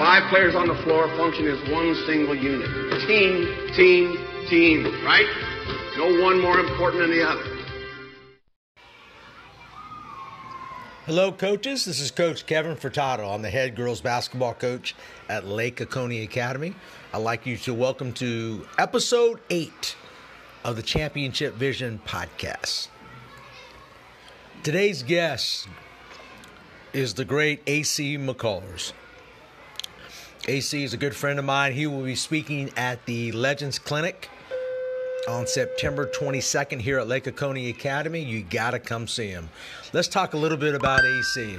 five players on the floor function as one single unit. Team, team, team, right? No one more important than the other. Hello, coaches. This is Coach Kevin Furtado. I'm the head girls basketball coach at Lake Oconee Academy. I'd like you to welcome to episode eight of the Championship Vision podcast. Today's guest is the great AC McCullers. AC is a good friend of mine. He will be speaking at the Legends Clinic on September 22nd here at Lake Oconee Academy. You got to come see him. Let's talk a little bit about AC.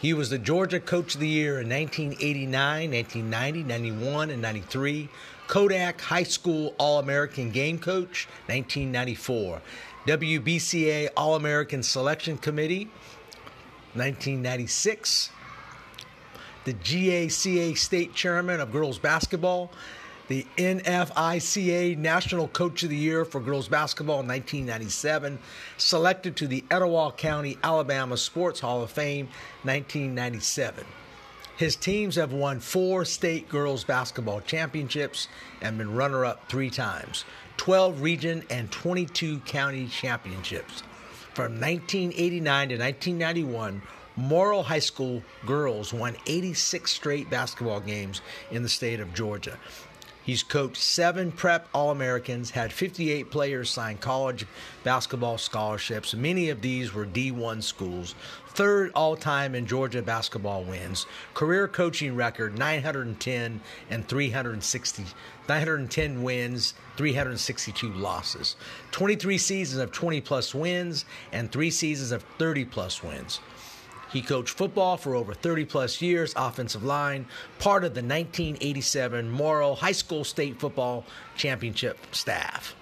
He was the Georgia Coach of the Year in 1989, 1990, 91, and 93. Kodak High School All American Game Coach, 1994. WBCA All American Selection Committee, 1996 the GACA State Chairman of Girls Basketball, the NFICA National Coach of the Year for Girls Basketball in 1997, selected to the Etowah County, Alabama Sports Hall of Fame 1997. His teams have won four state girls basketball championships and been runner up three times, 12 region and 22 county championships. From 1989 to 1991, Morrow High School girls won 86 straight basketball games in the state of Georgia. He's coached seven prep All Americans, had 58 players sign college basketball scholarships. Many of these were D1 schools. Third all time in Georgia basketball wins. Career coaching record 910 and 360. 910 wins, 362 losses. 23 seasons of 20 plus wins and three seasons of 30 plus wins. He coached football for over 30 plus years, offensive line, part of the 1987 Morrow High School State Football Championship staff.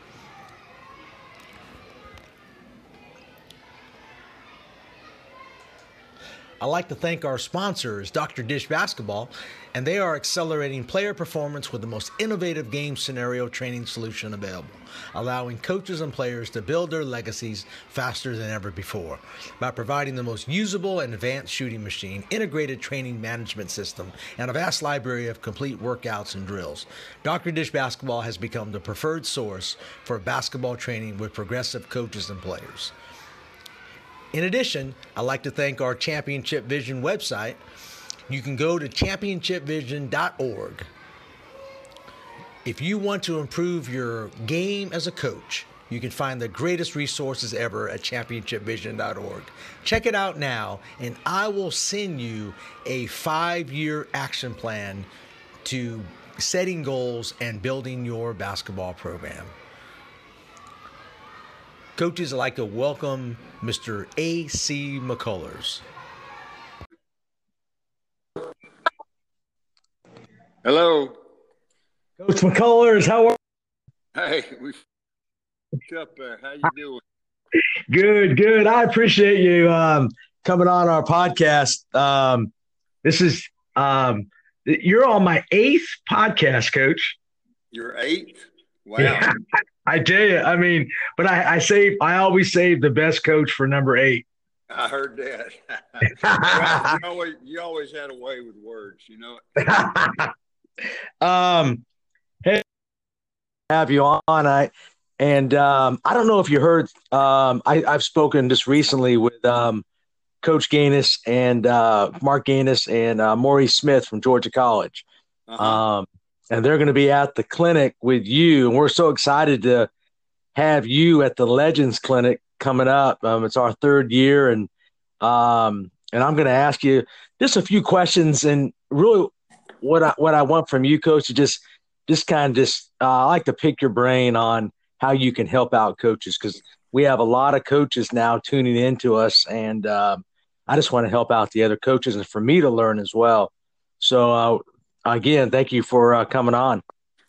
I'd like to thank our sponsors, Dr. Dish Basketball, and they are accelerating player performance with the most innovative game scenario training solution available, allowing coaches and players to build their legacies faster than ever before. By providing the most usable and advanced shooting machine, integrated training management system, and a vast library of complete workouts and drills, Dr. Dish Basketball has become the preferred source for basketball training with progressive coaches and players. In addition, I'd like to thank our Championship Vision website. You can go to championshipvision.org. If you want to improve your game as a coach, you can find the greatest resources ever at championshipvision.org. Check it out now, and I will send you a five year action plan to setting goals and building your basketball program. Coaches, I'd like to welcome Mr. A.C. McCullers. Hello. Coach McCullers, how are you? Hey, we up there. How you doing? Good, good. I appreciate you um, coming on our podcast. Um, this is um, you're on my eighth podcast, Coach. Your eighth? Wow. Yeah. I tell you, I mean, but I, I save. I always save the best coach for number eight. I heard that. you, always, you always had a way with words, you know. um, hey, have you on? I and um, I don't know if you heard. Um, I, I've spoken just recently with um, Coach Gaines and uh, Mark Gaines and uh, Maurice Smith from Georgia College. Uh-huh. Um, and they're going to be at the clinic with you. And we're so excited to have you at the Legends Clinic coming up. Um, it's our third year, and um, and I'm going to ask you just a few questions. And really, what I what I want from you, Coach, is just just kind of just uh, I like to pick your brain on how you can help out coaches because we have a lot of coaches now tuning into us, and uh, I just want to help out the other coaches and for me to learn as well. So uh, again, thank you for uh, coming on.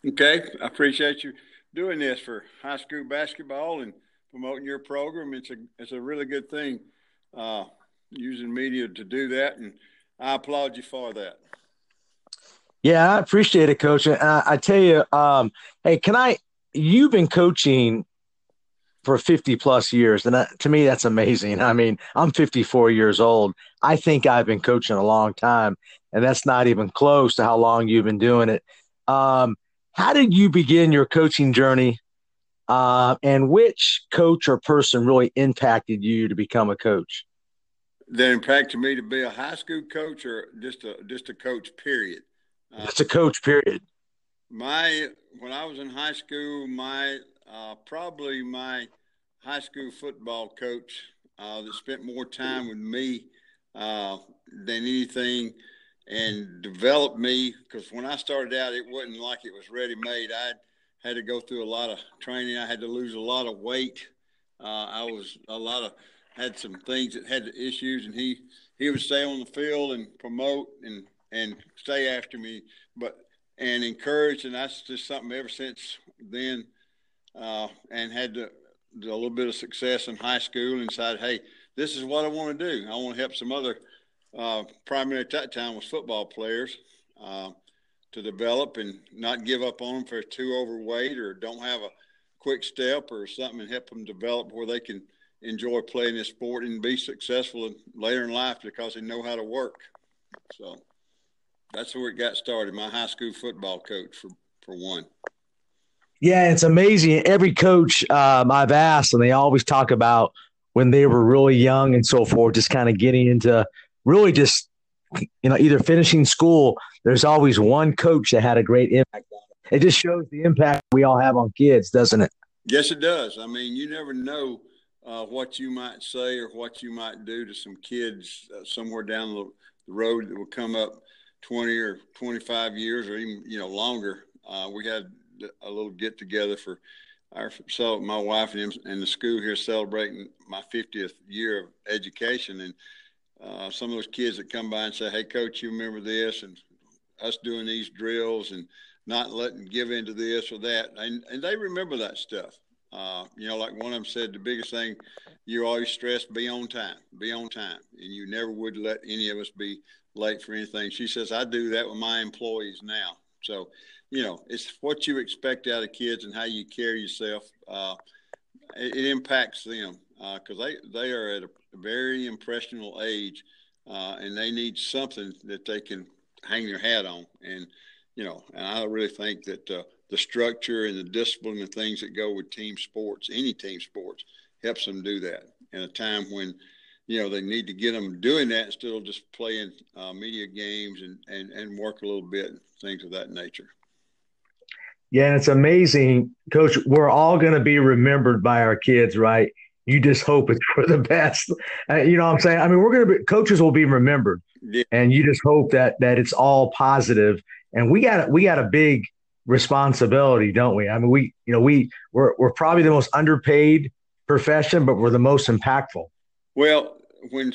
Okay, I appreciate you doing this for high school basketball and promoting your program. It's a it's a really good thing uh, using media to do that, and I applaud you for that. Yeah, I appreciate it, Coach. I, I tell you, um, hey, can I? You've been coaching for 50 plus years. And that, to me, that's amazing. I mean, I'm 54 years old. I think I've been coaching a long time, and that's not even close to how long you've been doing it. Um, how did you begin your coaching journey? Uh, and which coach or person really impacted you to become a coach? That impacted me to be a high school coach, or just a just a coach. Period. Uh, just a coach. Period. My when I was in high school, my uh, probably my high school football coach uh, that spent more time with me uh, than anything and developed me because when I started out, it wasn't like it was ready made. I had to go through a lot of training. I had to lose a lot of weight. Uh, I was a lot of had some things that had issues, and he he would stay on the field and promote and and stay after me, but and encourage, and that's just something ever since then uh, and had to, a little bit of success in high school and decided, hey, this is what I want to do. I want to help some other, uh, primarily at that time was football players, uh, to develop and not give up on them for too overweight or don't have a quick step or something and help them develop where they can enjoy playing this sport and be successful later in life because they know how to work. So that's where it got started. My high school football coach for, for one. Yeah, it's amazing. Every coach um, I've asked, and they always talk about when they were really young and so forth, just kind of getting into really just, you know, either finishing school. There's always one coach that had a great impact it. Just shows the impact we all have on kids, doesn't it? Yes, it does. I mean, you never know uh, what you might say or what you might do to some kids uh, somewhere down the, the road that will come up 20 or 25 years or even, you know, longer. Uh, we had a little get together for our so my wife and, and the school here celebrating my 50th year of education and uh, some of those kids that come by and say hey coach you remember this? and us doing these drills and not letting give into this or that. And, and they remember that stuff. Uh, you know like one of them said the biggest thing you always stress be on time be on time. And you never would let any of us be late for anything. She says i do that with my employees now. So you know, it's what you expect out of kids and how you carry yourself. Uh, it, it, impacts them because uh, they they are at a very impressionable age, uh, and they need something that they can hang their hat on. And you know, and I really think that uh, the structure and the discipline and things that go with team sports, any team sports, helps them do that in a time when you know they need to get them doing that instead of just playing uh, media games and, and and work a little bit things of that nature yeah, and it's amazing, Coach. We're all going to be remembered by our kids, right? You just hope it's for the best. Uh, you know what I'm saying? I mean, we're going to be coaches will be remembered, yeah. and you just hope that that it's all positive. And we got we got a big responsibility, don't we? I mean, we you know we we're we're probably the most underpaid profession, but we're the most impactful. Well, when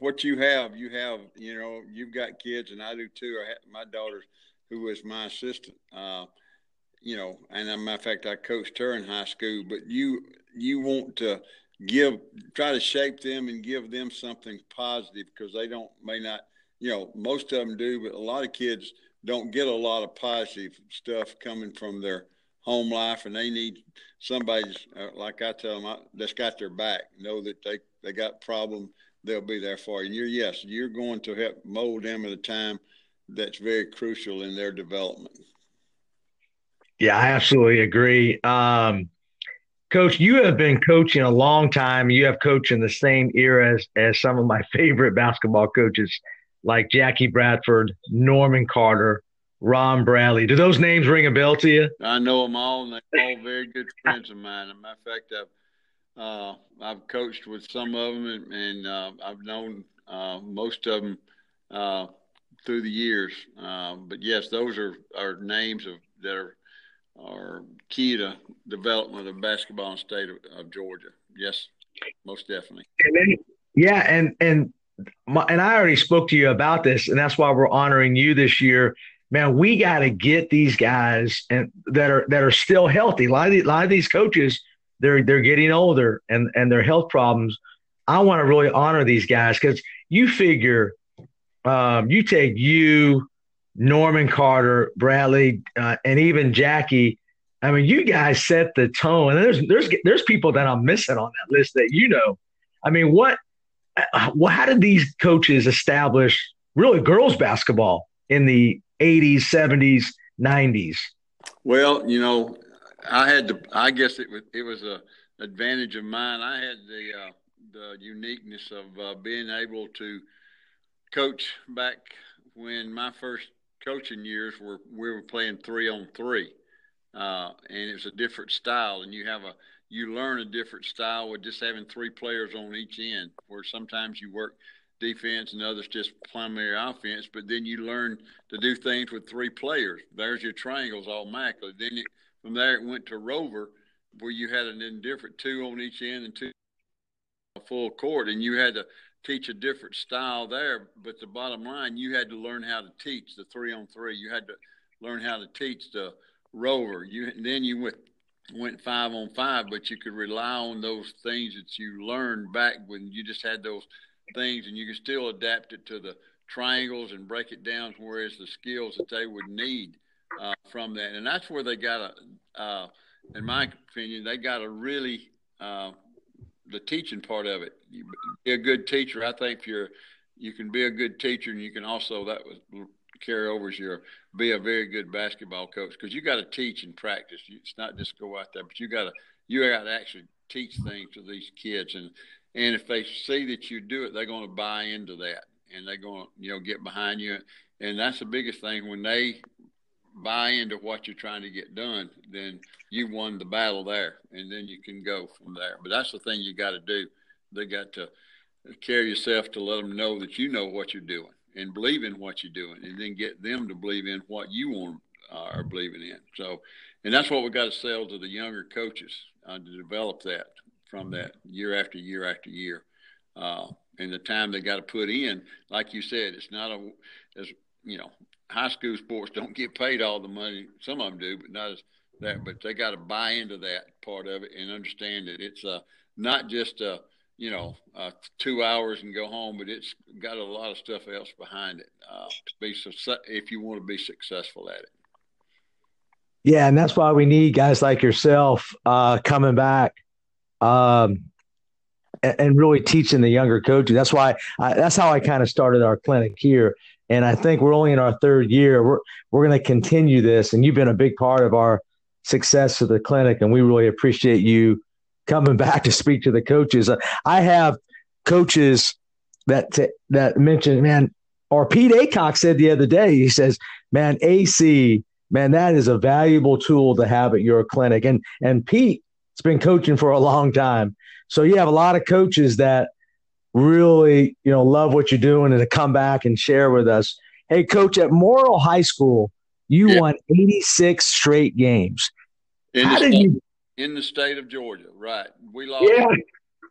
what you have, you have you know you've got kids, and I do too. I have, my daughter, who was my assistant. Uh, you know, and as a matter of fact, I coached her in high school. But you you want to give, try to shape them and give them something positive because they don't may not, you know, most of them do, but a lot of kids don't get a lot of positive stuff coming from their home life, and they need somebody uh, like I tell them that's got their back, know that they they got problem, they'll be there for you. You're yes, you're going to help mold them at a time that's very crucial in their development. Yeah, I absolutely agree. Um, Coach, you have been coaching a long time. You have coached in the same era as, as some of my favorite basketball coaches, like Jackie Bradford, Norman Carter, Ron Bradley. Do those names ring a bell to you? I know them all, and they're all very good friends of mine. As a matter of fact, I've uh, I've coached with some of them, and, and uh, I've known uh, most of them uh, through the years. Uh, but yes, those are, are names of that are are key to development of basketball in the state of, of Georgia. Yes, most definitely. And then, yeah, and and my, and I already spoke to you about this, and that's why we're honoring you this year. Man, we got to get these guys and that are that are still healthy. A lot of, these, a lot of these coaches, they're they're getting older and and their health problems. I want to really honor these guys because you figure, um, you take you, Norman Carter, Bradley, uh, and even Jackie. I mean, you guys set the tone, and there's there's there's people that I'm missing on that list that you know. I mean, what? Well, how did these coaches establish really girls basketball in the 80s, 70s, 90s? Well, you know, I had to. I guess it was it was a advantage of mine. I had the uh, the uniqueness of uh, being able to coach back when my first coaching years where we were playing three on three, uh, and it was a different style, and you have a you learn a different style with just having three players on each end, where sometimes you work defense and others just primary offense, but then you learn to do things with three players. There's your triangles automatically. Then it, from there it went to rover, where you had an indifferent two on each end and two full court, and you had to teach a different style there. But the bottom line, you had to learn how to teach the three on three. You had to learn how to teach the rover. You then you went went five on five, but you could rely on those things that you learned back when you just had those things, and you could still adapt it to the triangles and break it down whereas the skills that they would need uh, from that. And that's where they got a, uh, in my opinion, they got a really uh, the teaching part of it. You be a good teacher. I think you're you can be a good teacher, and you can also that was carry over your be a very good basketball coach because you got to teach and practice. It's not just go out there, but you got to you got to actually teach things to these kids, and and if they see that you do it, they're going to buy into that, and they're going to you know get behind you, and that's the biggest thing when they buy into what you're trying to get done, then you won the battle there, and then you can go from there. But that's the thing you got to do. They got to carry yourself to let them know that you know what you're doing and believe in what you're doing, and then get them to believe in what you want uh, are believing in. So, and that's what we got to sell to the younger coaches uh, to develop that from that year after year after year. Uh, and the time they got to put in, like you said, it's not a as you know high school sports don't get paid all the money. Some of them do, but not as that. But they got to buy into that part of it and understand that it's uh, not just uh, you know uh, two hours and go home, but it's got a lot of stuff else behind it uh, to be if you want to be successful at it. Yeah, and that's why we need guys like yourself uh, coming back. Um, and really teaching the younger coaches. That's why I, that's how I kind of started our clinic here and I think we're only in our third year. We're we're going to continue this, and you've been a big part of our success of the clinic, and we really appreciate you coming back to speak to the coaches. Uh, I have coaches that t- that mentioned, man, or Pete Acock said the other day. He says, "Man, AC, man, that is a valuable tool to have at your clinic." And and Pete has been coaching for a long time, so you have a lot of coaches that really, you know, love what you're doing and to come back and share with us. Hey, coach, at Morrow High School, you yeah. won 86 straight games. In How did state, you? In the state of Georgia, right? We lost. Yeah.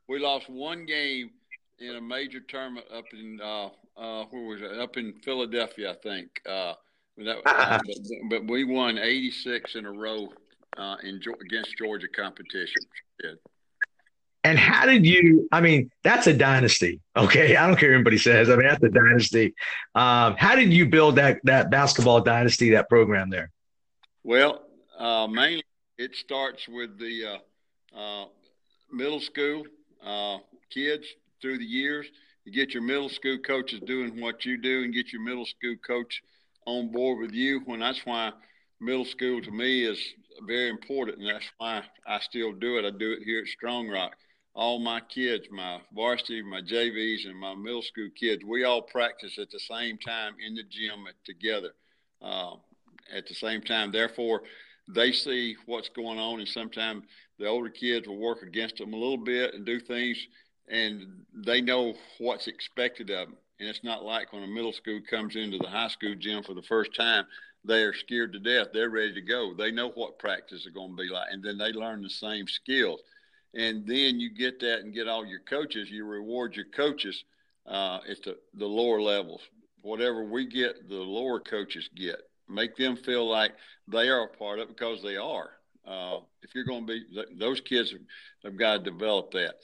We lost one game in a major tournament up in uh, uh, where was it? Up in Philadelphia, I think. Uh, that, uh, but, but, we won 86 in a row uh, in against Georgia competition. Yeah. And how did you? I mean, that's a dynasty. Okay, I don't care what anybody says. I mean, that's a dynasty. Um, how did you build that that basketball dynasty, that program there? Well, uh, mainly it starts with the uh, uh, middle school uh, kids through the years. You get your middle school coaches doing what you do, and get your middle school coach on board with you. When that's why middle school to me is very important, and that's why I still do it. I do it here at Strong Rock all my kids, my varsity, my JVs, and my middle school kids, we all practice at the same time in the gym together uh, at the same time. Therefore, they see what's going on, and sometimes the older kids will work against them a little bit and do things, and they know what's expected of them. And it's not like when a middle school comes into the high school gym for the first time, they are scared to death. They're ready to go. They know what practice is going to be like, and then they learn the same skills and then you get that and get all your coaches. You reward your coaches uh, at the, the lower levels. Whatever we get, the lower coaches get. Make them feel like they are a part of it because they are. Uh, if you're going to be, those kids have, have, got to develop that.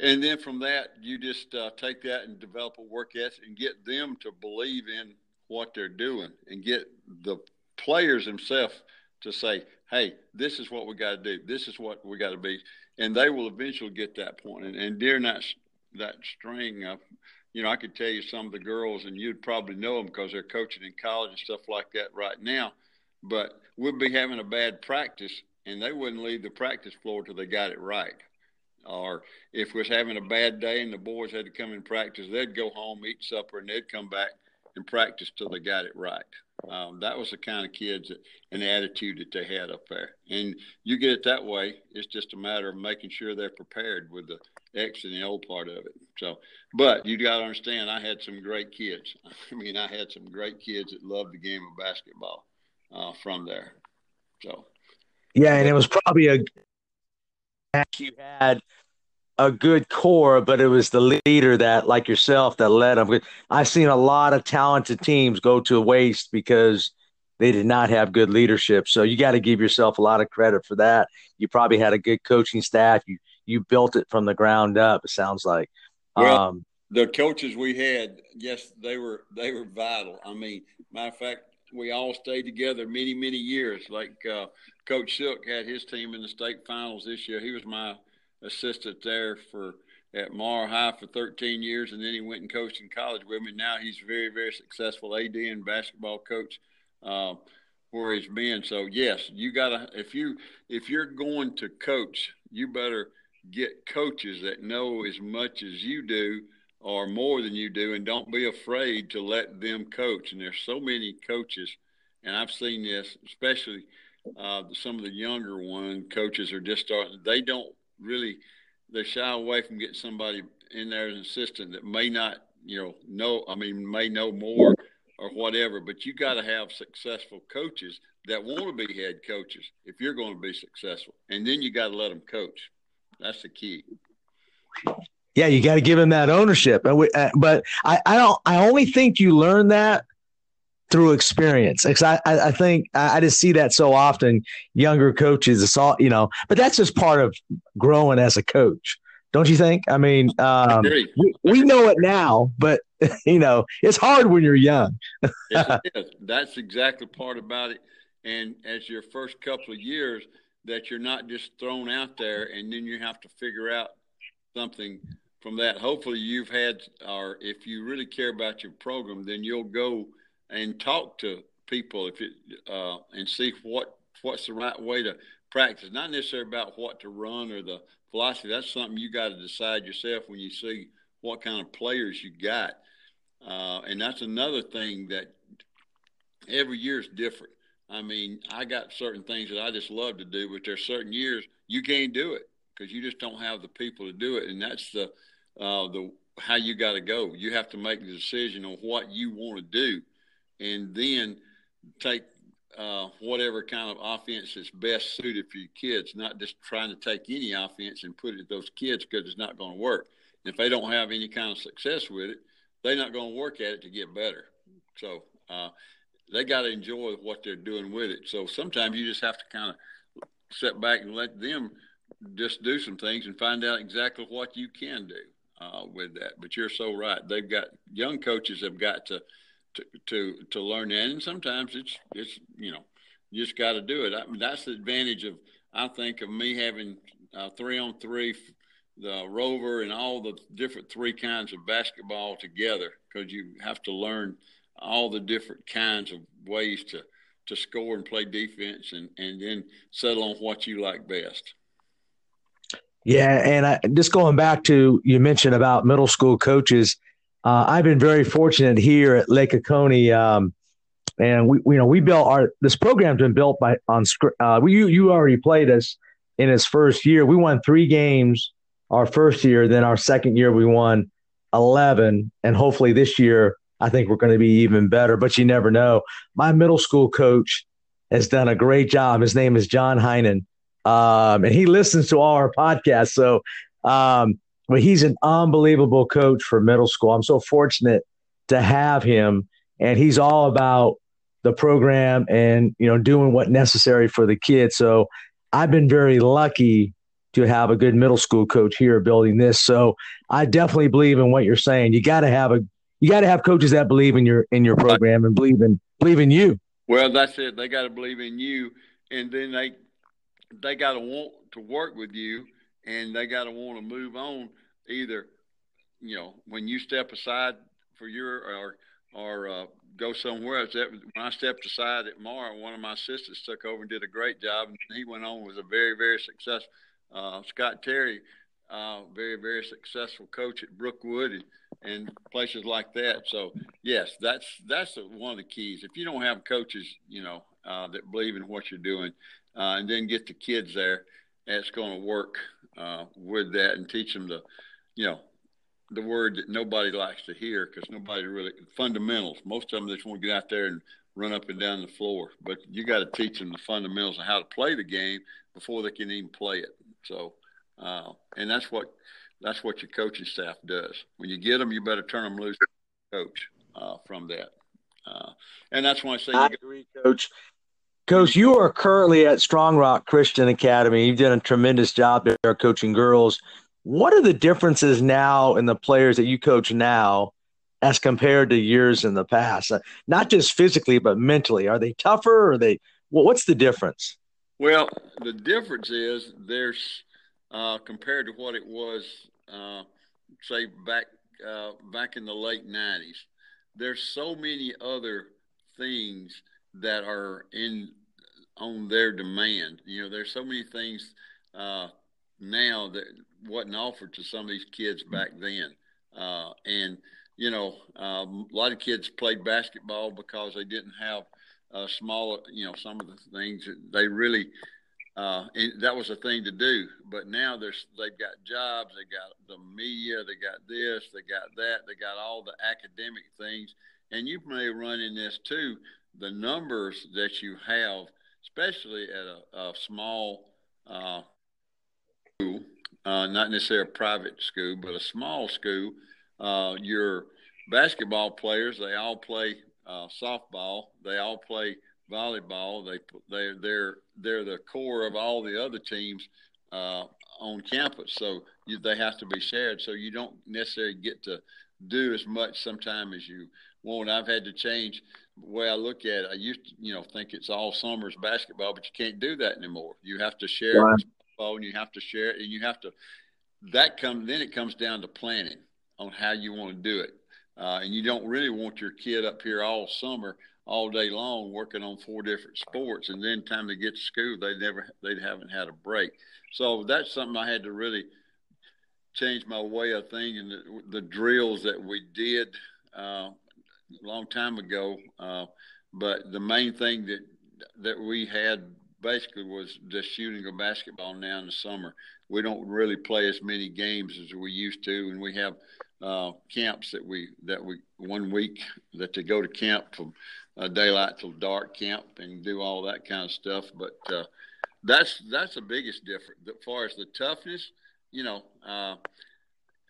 And then from that, you just uh, take that and develop a work ethic and get them to believe in what they're doing and get the players themselves to say, hey, this is what we got to do. This is what we got to be, and they will eventually get that point. And, and during that that string, of, you know, I could tell you some of the girls, and you'd probably know them because they're coaching in college and stuff like that right now. But we'd be having a bad practice, and they wouldn't leave the practice floor till they got it right. Or if was having a bad day and the boys had to come in practice, they'd go home, eat supper, and they'd come back and practice till they got it right. Um, that was the kind of kids that, and the attitude that they had up there. And you get it that way. It's just a matter of making sure they're prepared with the X and the O part of it. So, but you got to understand, I had some great kids. I mean, I had some great kids that loved the game of basketball uh, from there. So, yeah, and it was probably a you had a good core, but it was the leader that, like yourself, that led them. I've seen a lot of talented teams go to waste because they did not have good leadership. So you got to give yourself a lot of credit for that. You probably had a good coaching staff. You you built it from the ground up. It sounds like. Well, um, the coaches we had, yes, they were they were vital. I mean, matter of fact, we all stayed together many many years. Like uh, Coach Silk had his team in the state finals this year. He was my assistant there for at Morrow High for 13 years, and then he went and coached in college with me. Now he's very, very successful AD and basketball coach uh, where he's been. So yes, you gotta if you if you're going to coach, you better get coaches that know as much as you do or more than you do, and don't be afraid to let them coach. And there's so many coaches, and I've seen this, especially uh, some of the younger one coaches are just starting. They don't really they shy away from getting somebody in there as an assistant that may not, you know, know. I mean, may know more or whatever. But you got to have successful coaches that want to be head coaches if you're going to be successful, and then you got to let them coach. That's the key. Yeah, you got to give them that ownership. Uh, but I, I don't. I only think you learn that through experience. Because I, I think I just see that so often. Younger coaches, it's all you know, but that's just part of growing as a coach, don't you think? I mean, um, we, we know it now, but you know, it's hard when you're young. yes. That's exactly part about it. And as your first couple of years, that you're not just thrown out there, and then you have to figure out something from that. Hopefully, you've had, or if you really care about your program, then you'll go and talk to people if it uh, and see what what's the right way to practice. Not necessarily about what to run or the philosophy. That's something you got to decide yourself when you see what kind of players you got. Uh, and that's another thing that every year is different. I mean, I got certain things that I just love to do, but there's certain years you can't do it because you just don't have the people to do it, and that's the uh, the how you got to go. You have to make the decision on what you want to do and then take uh, whatever kind of offense is best suited for your kids, not just trying to take any offense and put it at those kids because it's not going to work. And if they don't have any kind of success with it, they're not going to work at it to get better. So uh, they got to enjoy what they're doing with it. So sometimes you just have to kind of sit back and let them just do some things and find out exactly what you can do uh, with that. But you're so right. They've got young coaches have got to – to to, to learn that. And sometimes it's it's you know you just got to do it. I that's the advantage of I think of me having uh, three on three, the rover, and all the different three kinds of basketball together because you have to learn all the different kinds of ways to to score and play defense and and then settle on what you like best. Yeah, and I, just going back to you mentioned about middle school coaches uh, I've been very fortunate here at Lake Oconee, um, and we, you know, we built our this program's been built by on uh, we you you already played us in his first year. We won three games our first year. Then our second year we won eleven, and hopefully this year I think we're going to be even better. But you never know. My middle school coach has done a great job. His name is John Heinen, um, and he listens to all our podcasts. So um, but he's an unbelievable coach for middle school. I'm so fortunate to have him, and he's all about the program and you know doing what necessary for the kids. So I've been very lucky to have a good middle school coach here building this. So I definitely believe in what you're saying. You got to have a you got to have coaches that believe in your in your program and believe in believe in you. Well, that's it. They got to believe in you, and then they they got to want to work with you, and they got to want to move on. Either, you know, when you step aside for your or or uh, go somewhere else. That, when I stepped aside at Morrow, one of my assistants took over and did a great job, and he went on was a very very successful. Uh, Scott Terry, uh, very very successful coach at Brookwood and, and places like that. So yes, that's that's one of the keys. If you don't have coaches, you know, uh, that believe in what you're doing, uh, and then get the kids there, it's going to work uh, with that and teach them the, you know, the word that nobody likes to hear because nobody really fundamentals. Most of them just want to get out there and run up and down the floor, but you got to teach them the fundamentals of how to play the game before they can even play it. So, uh, and that's what that's what your coaching staff does. When you get them, you better turn them loose, coach, uh, from that. Uh, and that's why I say, I agree, coach. Coach, you are currently at Strong Rock Christian Academy. You've done a tremendous job there coaching girls. What are the differences now in the players that you coach now as compared to years in the past? Uh, not just physically, but mentally. Are they tougher? Or are they? Well, what's the difference? Well, the difference is there's uh, compared to what it was, uh, say back uh, back in the late '90s. There's so many other things that are in on their demand. You know, there's so many things uh, now that wasn't offered to some of these kids back then. Uh, and you know, um, a lot of kids played basketball because they didn't have uh, smaller, you know, some of the things that they really. Uh, that was a thing to do, but now there's they've got jobs, they got the media, they got this, they got that, they got all the academic things, and you may run in this too. The numbers that you have, especially at a, a small uh, school, uh, not necessarily a private school, but a small school, uh, your basketball players, they all play uh, softball, they all play volleyball. They they they're they're the core of all the other teams uh, on campus. So you, they have to be shared. So you don't necessarily get to do as much sometime as you want. I've had to change way I look at it. I used to, you know, think it's all summers basketball, but you can't do that anymore. You have to share right and you have to share it and you have to that comes then it comes down to planning on how you want to do it uh, and you don't really want your kid up here all summer all day long working on four different sports and then time to get to school they never they haven't had a break so that's something i had to really change my way of thinking the, the drills that we did uh, a long time ago uh, but the main thing that that we had basically was just shooting a basketball now in the summer. We don't really play as many games as we used to, and we have uh, camps that we that we one week that they go to camp from uh, daylight till dark camp and do all that kind of stuff. But uh, that's that's the biggest difference. As far as the toughness, you know, uh,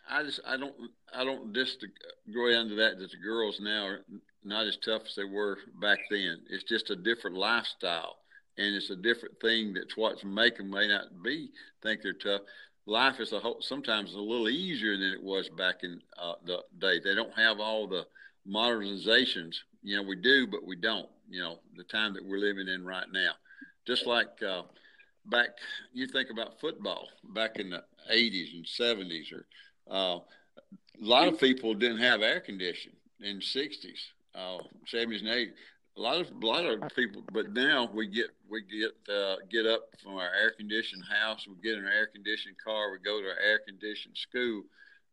I just I don't I don't just go into that that the girls now are not as tough as they were back then. It's just a different lifestyle and it's a different thing that's what's making may not be think they're tough. Life is a whole, sometimes a little easier than it was back in uh, the day. They don't have all the modernizations. You know, we do, but we don't. You know, the time that we're living in right now, just like uh, back, you think about football back in the '80s and '70s, or uh, a lot of people didn't have air conditioning in the '60s, uh, '70s and '80s a lot of a lot of people, but now we get we get uh, get up from our air conditioned house, we get in an air conditioned car, we go to our air conditioned school,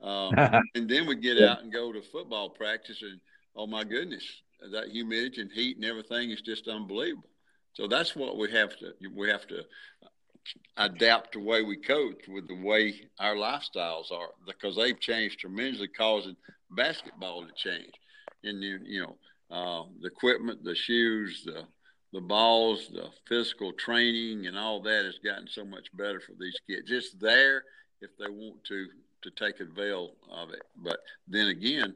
um, and then we get out and go to football practice, and oh my goodness, that humidity and heat and everything is just unbelievable. So that's what we have to we have to adapt the way we coach with the way our lifestyles are because they've changed tremendously, causing basketball to change. And you, you know, uh, the equipment, the shoes, the the balls, the physical training, and all that has gotten so much better for these kids. It's there if they want to to take avail of it. But then again,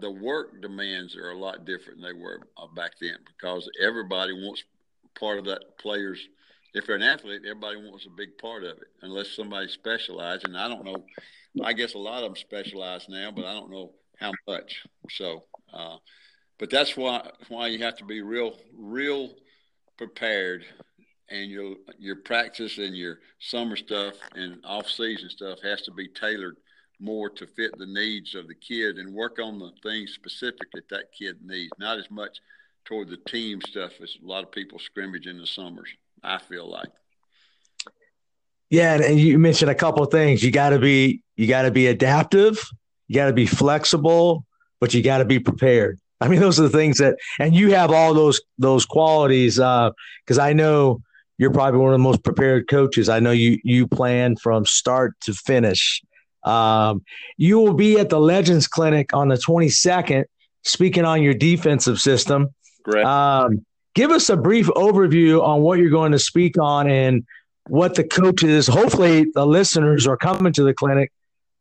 the work demands are a lot different than they were uh, back then because everybody wants part of that player's. If they're an athlete, everybody wants a big part of it, unless somebody specializes. And I don't know. I guess a lot of them specialize now, but I don't know how much. So. Uh, but that's why why you have to be real real prepared and your your practice and your summer stuff and off season stuff has to be tailored more to fit the needs of the kid and work on the things specific that that kid needs, not as much toward the team stuff as a lot of people scrimmage in the summers. I feel like. Yeah, and you mentioned a couple of things. You got to be you got to be adaptive. You got to be flexible, but you got to be prepared. I mean, those are the things that, and you have all those those qualities. Because uh, I know you're probably one of the most prepared coaches. I know you you plan from start to finish. Um, you will be at the Legends Clinic on the 22nd, speaking on your defensive system. Great. Um, give us a brief overview on what you're going to speak on and what the coaches. Hopefully, the listeners are coming to the clinic.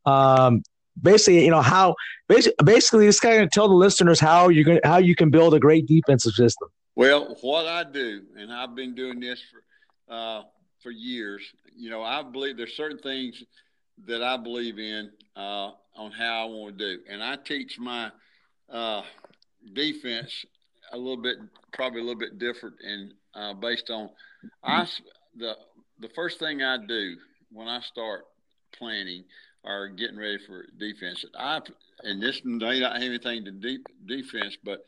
Um, basically, you know how basically, basically just kind of tell the listeners how you're going how you can build a great defensive system. Well, what I do, and I've been doing this for uh, for years. You know, I believe there's certain things that I believe in uh, on how I want to do, and I teach my uh, defense a little bit, probably a little bit different, and uh, based on I the the first thing I do when I start planning or getting ready for defense, I and this may not have anything to de- defense, but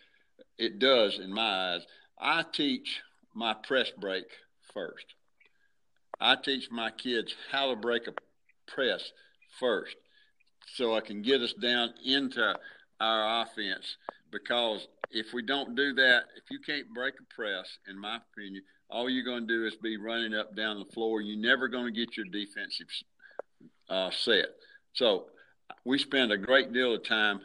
it does in my eyes. I teach my press break first. I teach my kids how to break a press first so I can get us down into our offense because if we don't do that, if you can't break a press, in my opinion, all you're going to do is be running up down the floor. You're never going to get your defensive uh, set. So we spend a great deal of time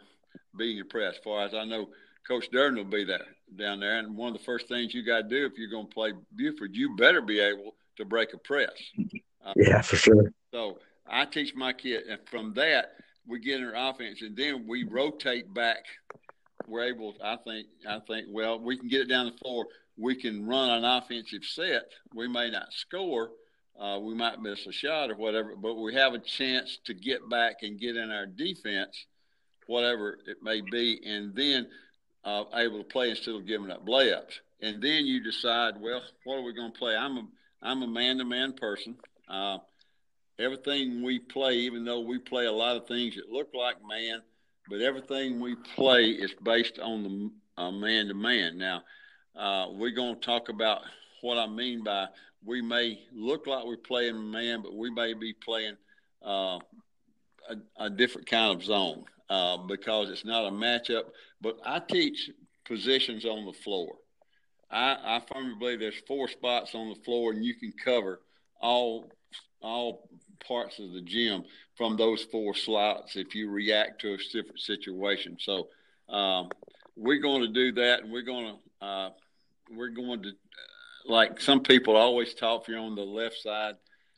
being impressed. As far as I know, Coach Durden will be there down there, and one of the first things you got to do if you're going to play Buford, you better be able to break a press. Uh, yeah, for sure. So I teach my kid, and from that we get in our offense, and then we rotate back. We're able, I think, I think, well, we can get it down the floor. We can run an offensive set. We may not score, uh, we might miss a shot or whatever, but we have a chance to get back and get in our defense, whatever it may be, and then uh, able to play instead of giving up layups. And then you decide, well, what are we going to play? I'm a I'm a man-to-man person. Uh, everything we play, even though we play a lot of things that look like man, but everything we play is based on the uh, man-to-man. Now, uh, we're going to talk about what I mean by we may look like we're playing man, but we may be playing uh, a, a, different kind of zone uh, because it's not a matchup. But I teach positions on the floor. I, I firmly believe there's four spots on the floor, and you can cover all all parts of the gym from those four slots if you react to a different situation. So um, we're going to do that, and we're going to uh, we're going to like some people always talk if you're on the left side,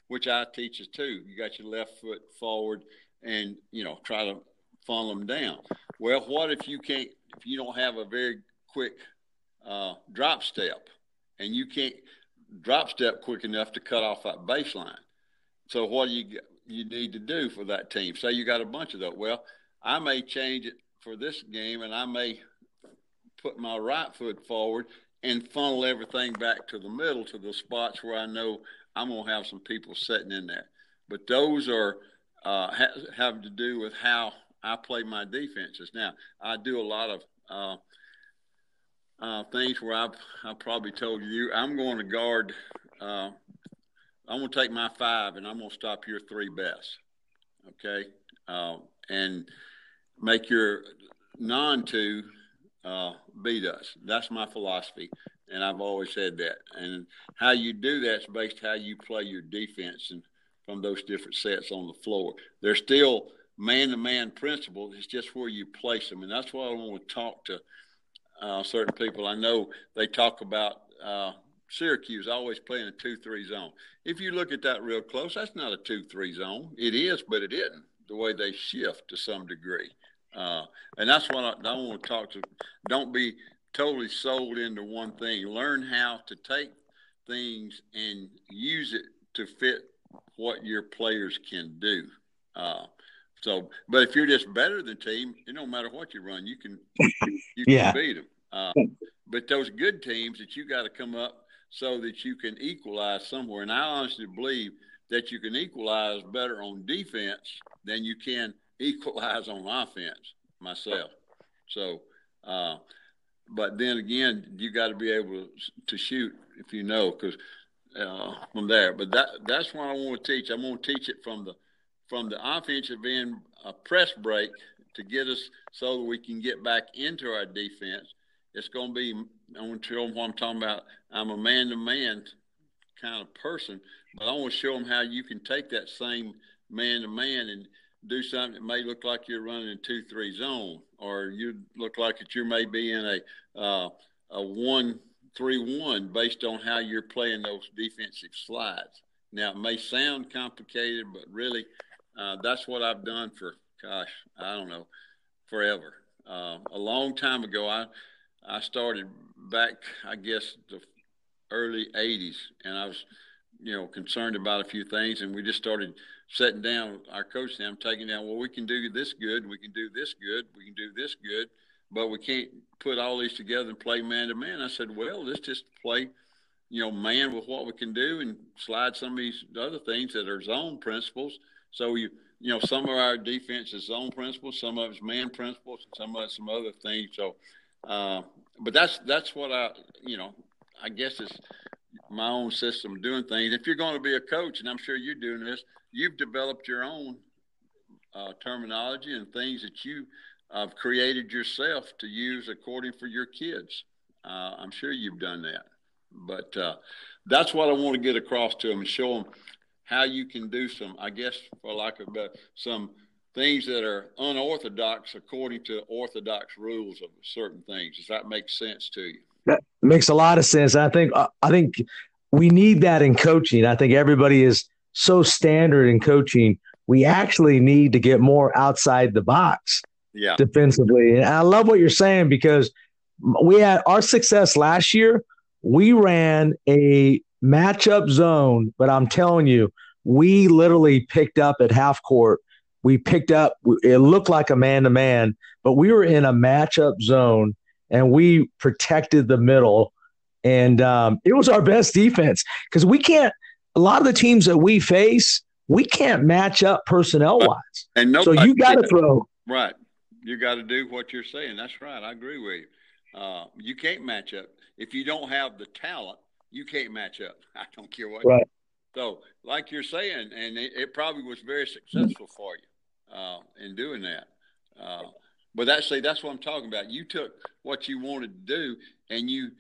which I teach you too. You got your left foot forward and, you know, try to funnel them down. Well, what if you can't, if you don't have a very quick uh, drop step and you can't drop step quick enough to cut off that baseline? So what do you you need to do for that team? Say you got a bunch of those. Well, I may change it for this game and I may put my right foot forward and funnel everything back to the middle to the spots where I know I'm to have some people sitting in there. But those are uh, ha- have to do with how I play my defenses. Now, I do a lot of uh, uh, things where I've, I probably told you I'm going to guard. Uh, I'm going to take my five and I'm going to stop your three best. Okay, uh, and make your non two uh, beat us. That's my philosophy, and I've always said that. And how you do that is based how you play your defense and from those different sets on the floor. They're still man-to-man principles. It's just where you place them, and that's why I want to talk to uh, certain people. I know they talk about. Syracuse always playing a 2 3 zone. If you look at that real close, that's not a 2 3 zone. It is, but it isn't the way they shift to some degree. Uh, and that's what I, I want to talk to. Don't be totally sold into one thing. Learn how to take things and use it to fit what your players can do. Uh, so, but if you're just better than team, it don't matter what you run, you can you yeah. can beat them. Uh, but those good teams that you got to come up. So that you can equalize somewhere. And I honestly believe that you can equalize better on defense than you can equalize on offense myself. So, uh, but then again, you got to be able to shoot if you know, because uh, from there. But that that's what I want to teach. I'm going to teach it from the from the offensive end, a press break to get us so that we can get back into our defense. It's going to be. I want to show them what I'm talking about. I'm a man to man kind of person, but I want to show them how you can take that same man to man and do something that may look like you're running a two three zone, or you look like that you may be in a uh, a one three one based on how you're playing those defensive slides. Now it may sound complicated, but really, uh, that's what I've done for gosh, I don't know, forever. Uh, a long time ago, I I started back, I guess, the early '80s, and I was, you know, concerned about a few things, and we just started sitting down, our coach and I'm taking down, well, we can do this good, we can do this good, we can do this good, but we can't put all these together and play man to man. I said, well, let's just play, you know, man with what we can do and slide some of these other things that are zone principles. So you, you know, some of our defense is zone principles, some of it's man principles, some of it's some other things. So, uh, but that's that's what I, you know, I guess it's my own system doing things. If you're going to be a coach, and I'm sure you're doing this, you've developed your own uh, terminology and things that you have uh, created yourself to use according for your kids. Uh, I'm sure you've done that, but uh, that's what I want to get across to them and show them how you can do some, I guess, for lack of better, some things that are unorthodox according to orthodox rules of certain things. Does that make sense to you? That makes a lot of sense. I think uh, I think we need that in coaching. I think everybody is so standard in coaching. We actually need to get more outside the box yeah. defensively. And I love what you're saying because we had our success last year. We ran a matchup zone, but I'm telling you, we literally picked up at half court. We picked up, it looked like a man to man, but we were in a matchup zone and we protected the middle. And um, it was our best defense because we can't, a lot of the teams that we face, we can't match up personnel wise. And so you got to throw. Right. You got to do what you're saying. That's right. I agree with you. Uh, you can't match up. If you don't have the talent, you can't match up. I don't care what. Right. So, like you're saying, and it, it probably was very successful for you uh, in doing that. Uh, but actually, that's what I'm talking about. You took what you wanted to do, and you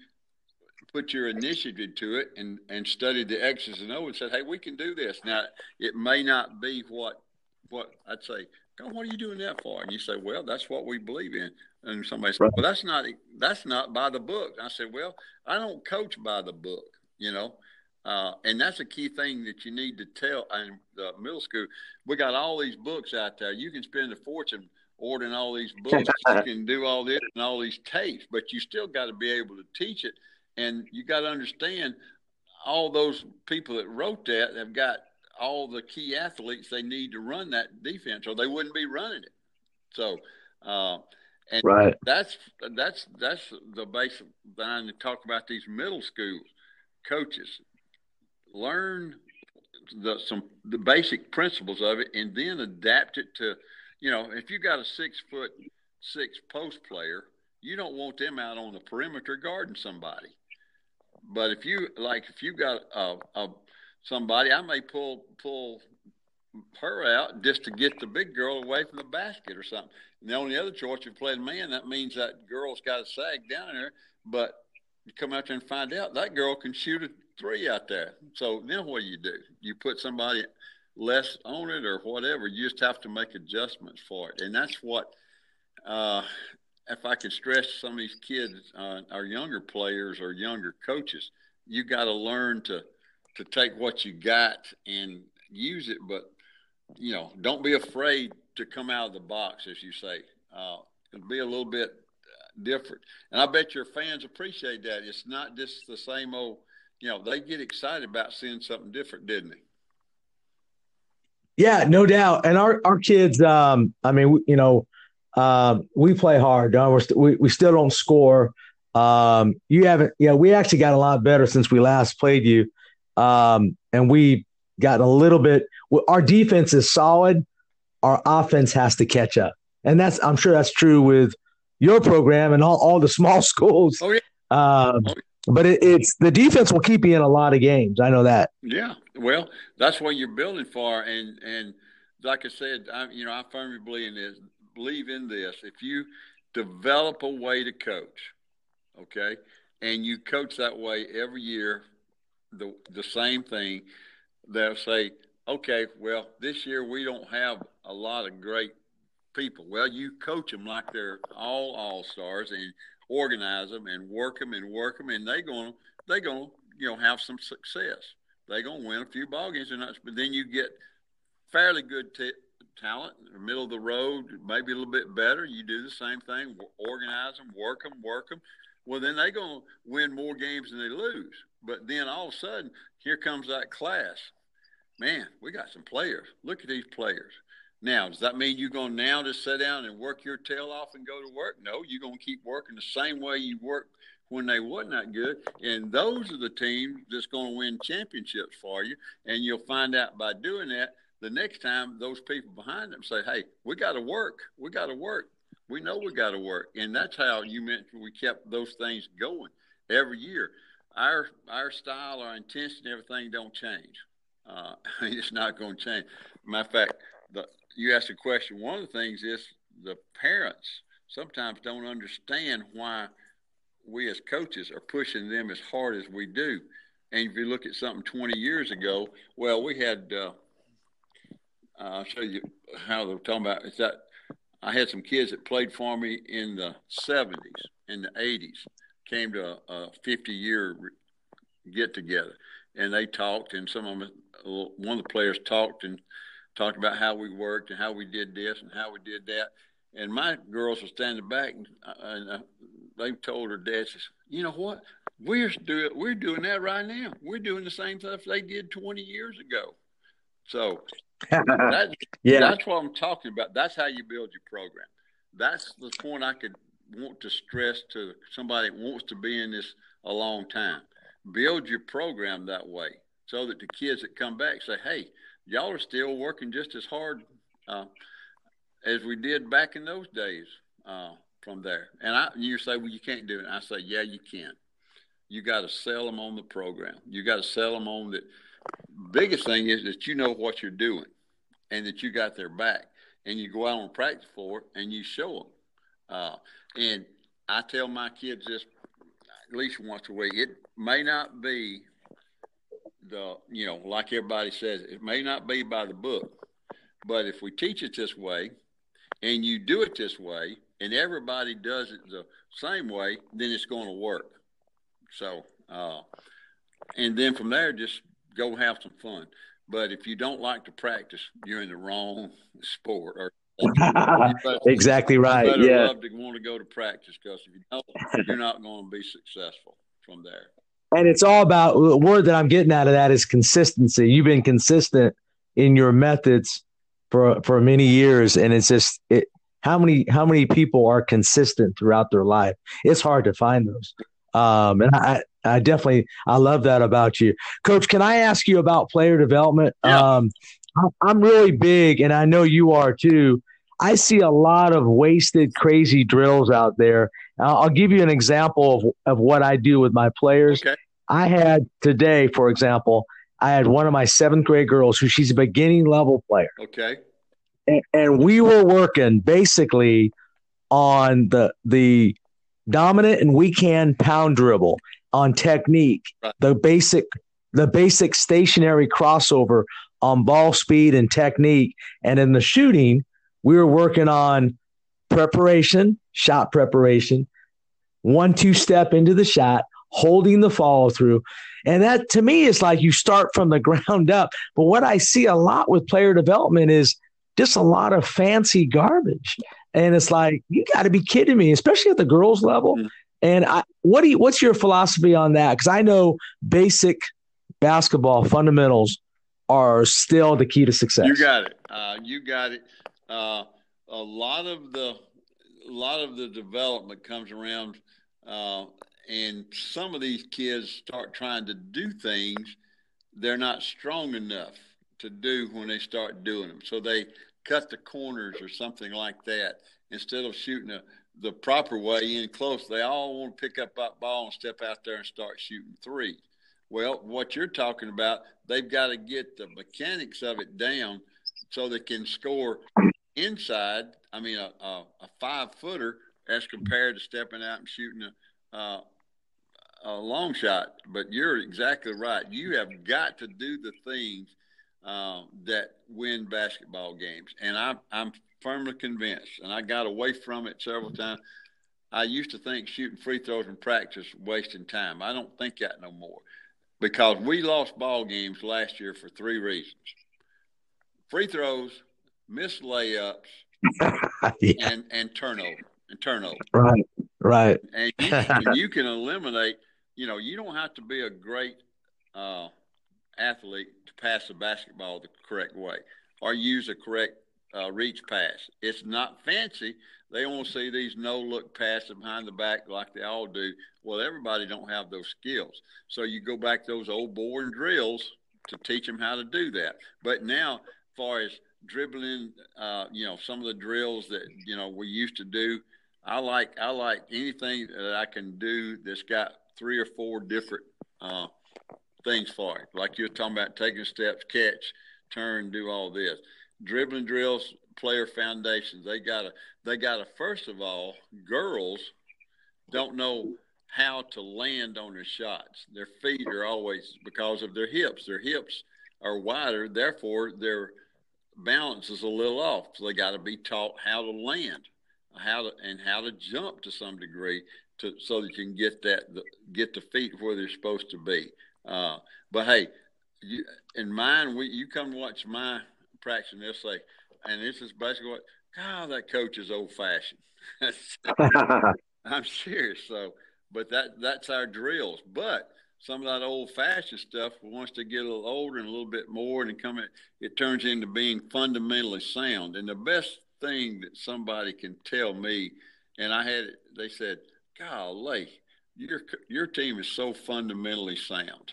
put your initiative to it and, and studied the X's and O's and said, hey, we can do this. Now, it may not be what what I'd say, God, what are you doing that for? And you say, well, that's what we believe in. And somebody said, well, that's not that's not by the book. I said, well, I don't coach by the book, you know. Uh, and that's a key thing that you need to tell. In the middle school, we got all these books out there. You can spend a fortune ordering all these books. you can do all this and all these tapes, but you still got to be able to teach it and you got to understand all those people that wrote that have got all the key athletes they need to run that defense, or they wouldn't be running it. So, uh, and right. that's that's that's the basic line to talk about these middle schools coaches. Learn the some the basic principles of it, and then adapt it to, you know, if you got a six foot six post player, you don't want them out on the perimeter guarding somebody. But if you like, if you got a, a somebody, I may pull pull her out just to get the big girl away from the basket or something. And the only other choice, you play man, that means that girl's got to sag down there. But you come out there and find out that girl can shoot a three out there. So then what do you do? You put somebody less on it or whatever. You just have to make adjustments for it, and that's what. Uh, if I could stress some of these kids, uh, our younger players or younger coaches, you got to learn to to take what you got and use it, but you know, don't be afraid to come out of the box, as you say. Uh, be a little bit different, and I bet your fans appreciate that. It's not just the same old. You know, they get excited about seeing something different, didn't they? Yeah, no doubt. And our our kids, um, I mean, you know, uh, we play hard. Uh, st- we we still don't score Um, you haven't, yeah, we actually got a lot better since we last played you. Um, and we got a little bit, our defense is solid. Our offense has to catch up. And that's, I'm sure that's true with your program and all, all the small schools. Oh, yeah. Um, oh, but it, it's the defense will keep you in a lot of games. I know that. Yeah. Well, that's what you're building for. And, and like I said, I, you know, I firmly believe in this, believe in this. If you develop a way to coach, okay, and you coach that way every year, the the same thing, they'll say, okay, well, this year we don't have a lot of great people. Well, you coach them like they're all all stars and organize them and work them and work them, and they going they going to you know have some success. They gonna win a few ball games, and but then you get fairly good t- talent, middle of the road, maybe a little bit better. You do the same thing, organize them, work them, work them. Well, then they're going to win more games than they lose. But then all of a sudden, here comes that class. Man, we got some players. Look at these players. Now, does that mean you're going now to sit down and work your tail off and go to work? No, you're going to keep working the same way you worked when they wasn't that good. And those are the teams that's going to win championships for you. And you'll find out by doing that the next time those people behind them say, "Hey, we got to work. We got to work. We know we got to work," and that's how you mentioned we kept those things going every year. Our our style, our intention, everything don't change. Uh, it's not going to change. Matter of fact, the, you asked a question. One of the things is the parents sometimes don't understand why we as coaches are pushing them as hard as we do. And if you look at something 20 years ago, well, we had uh, uh, I'll show you how they're talking about. Is that I had some kids that played for me in the 70s, in the 80s, came to a, a 50 year get together, and they talked, and some of them, one of the players talked and talked about how we worked and how we did this and how we did that. And my girls were standing back, and, uh, and uh, they told her dad, says, "You know what? We're doing we're doing that right now. We're doing the same stuff they did 20 years ago." So that, yeah, that's what I'm talking about. That's how you build your program. That's the point I could want to stress to somebody that wants to be in this a long time. Build your program that way so that the kids that come back say, "Hey, y'all are still working just as hard uh, as we did back in those days." Uh, from there, and I, you say, "Well, you can't do it." I say, "Yeah, you can. You got to sell them on the program. You got to sell them on that." biggest thing is that you know what you're doing and that you got their back and you go out on practice floor and you show them. Uh, and I tell my kids this at least once a week. It may not be the, you know, like everybody says, it may not be by the book, but if we teach it this way and you do it this way and everybody does it the same way, then it's going to work. So, uh, and then from there, just go have some fun. But if you don't like to practice, you're in the wrong sport. Or exactly right. You yeah. love to want to go to practice because if you don't, you're not going to be successful from there. And it's all about the word that I'm getting out of that is consistency. You've been consistent in your methods for for many years, and it's just it. How many how many people are consistent throughout their life? It's hard to find those. Um, and I, I definitely, I love that about you, Coach. Can I ask you about player development? Yeah. Um, I'm really big, and I know you are too. I see a lot of wasted, crazy drills out there. I'll give you an example of, of what I do with my players. Okay. I had today, for example, I had one of my seventh grade girls who she's a beginning level player. Okay. And, and we were working basically on the the dominant and weak hand pound dribble on technique, right. the basic the basic stationary crossover on ball speed and technique. And in the shooting, we were working on preparation, shot preparation, one two step into the shot, holding the follow through. And that to me is like you start from the ground up. But what I see a lot with player development is just a lot of fancy garbage. And it's like, you got to be kidding me, especially at the girls level. Mm-hmm. And I, what do you, what's your philosophy on that? Because I know basic basketball fundamentals are still the key to success. You got it. Uh, you got it. Uh, a lot of the a lot of the development comes around Uh, and some of these kids start trying to do things they're not strong enough to do when they start doing them. So they cut the corners or something like that instead of shooting a, the proper way in close. They all want to pick up that ball and step out there and start shooting three. Well, what you're talking about, they've got to get the mechanics of it down so they can score inside. I mean, a, a, a five footer as compared to stepping out and shooting a, uh, a long shot. But you're exactly right. You have got to do the things uh, that win basketball games, and I, I'm firmly convinced. And I got away from it several times. I used to think shooting free throws in practice wasting time. I don't think that no more because we lost ball games last year for three reasons: free throws, missed layups, yeah. and and turnover and turnover. Right, right. And you, and you can eliminate. You know, you don't have to be a great uh, athlete to pass the basketball the correct way or use a correct uh, reach pass. It's not fancy. They want to see these no look passes behind the back like they all do. Well, everybody don't have those skills. So you go back to those old boring drills to teach them how to do that. But now, as far as dribbling, uh, you know, some of the drills that you know we used to do, I like I like anything that I can do that's got three or four different uh, things for it. Like you're talking about taking steps, catch, turn, do all this. Dribbling drills, player foundations. They gotta they gotta first of all, girls don't know how to land on their shots. Their feet are always because of their hips. Their hips are wider, therefore their balance is a little off. So they got to be taught how to land, how to and how to jump to some degree to so that you can get that the, get the feet where they're supposed to be. Uh, but hey, you, in mine, we you come watch my practice and they'll say, and this is basically what, God, that coach is old fashioned. I'm serious. So, but that that's our drills. But some of that old fashioned stuff, once they get a little older and a little bit more, and come in, it turns into being fundamentally sound. And the best thing that somebody can tell me, and I had, they said, "Golly, your your team is so fundamentally sound,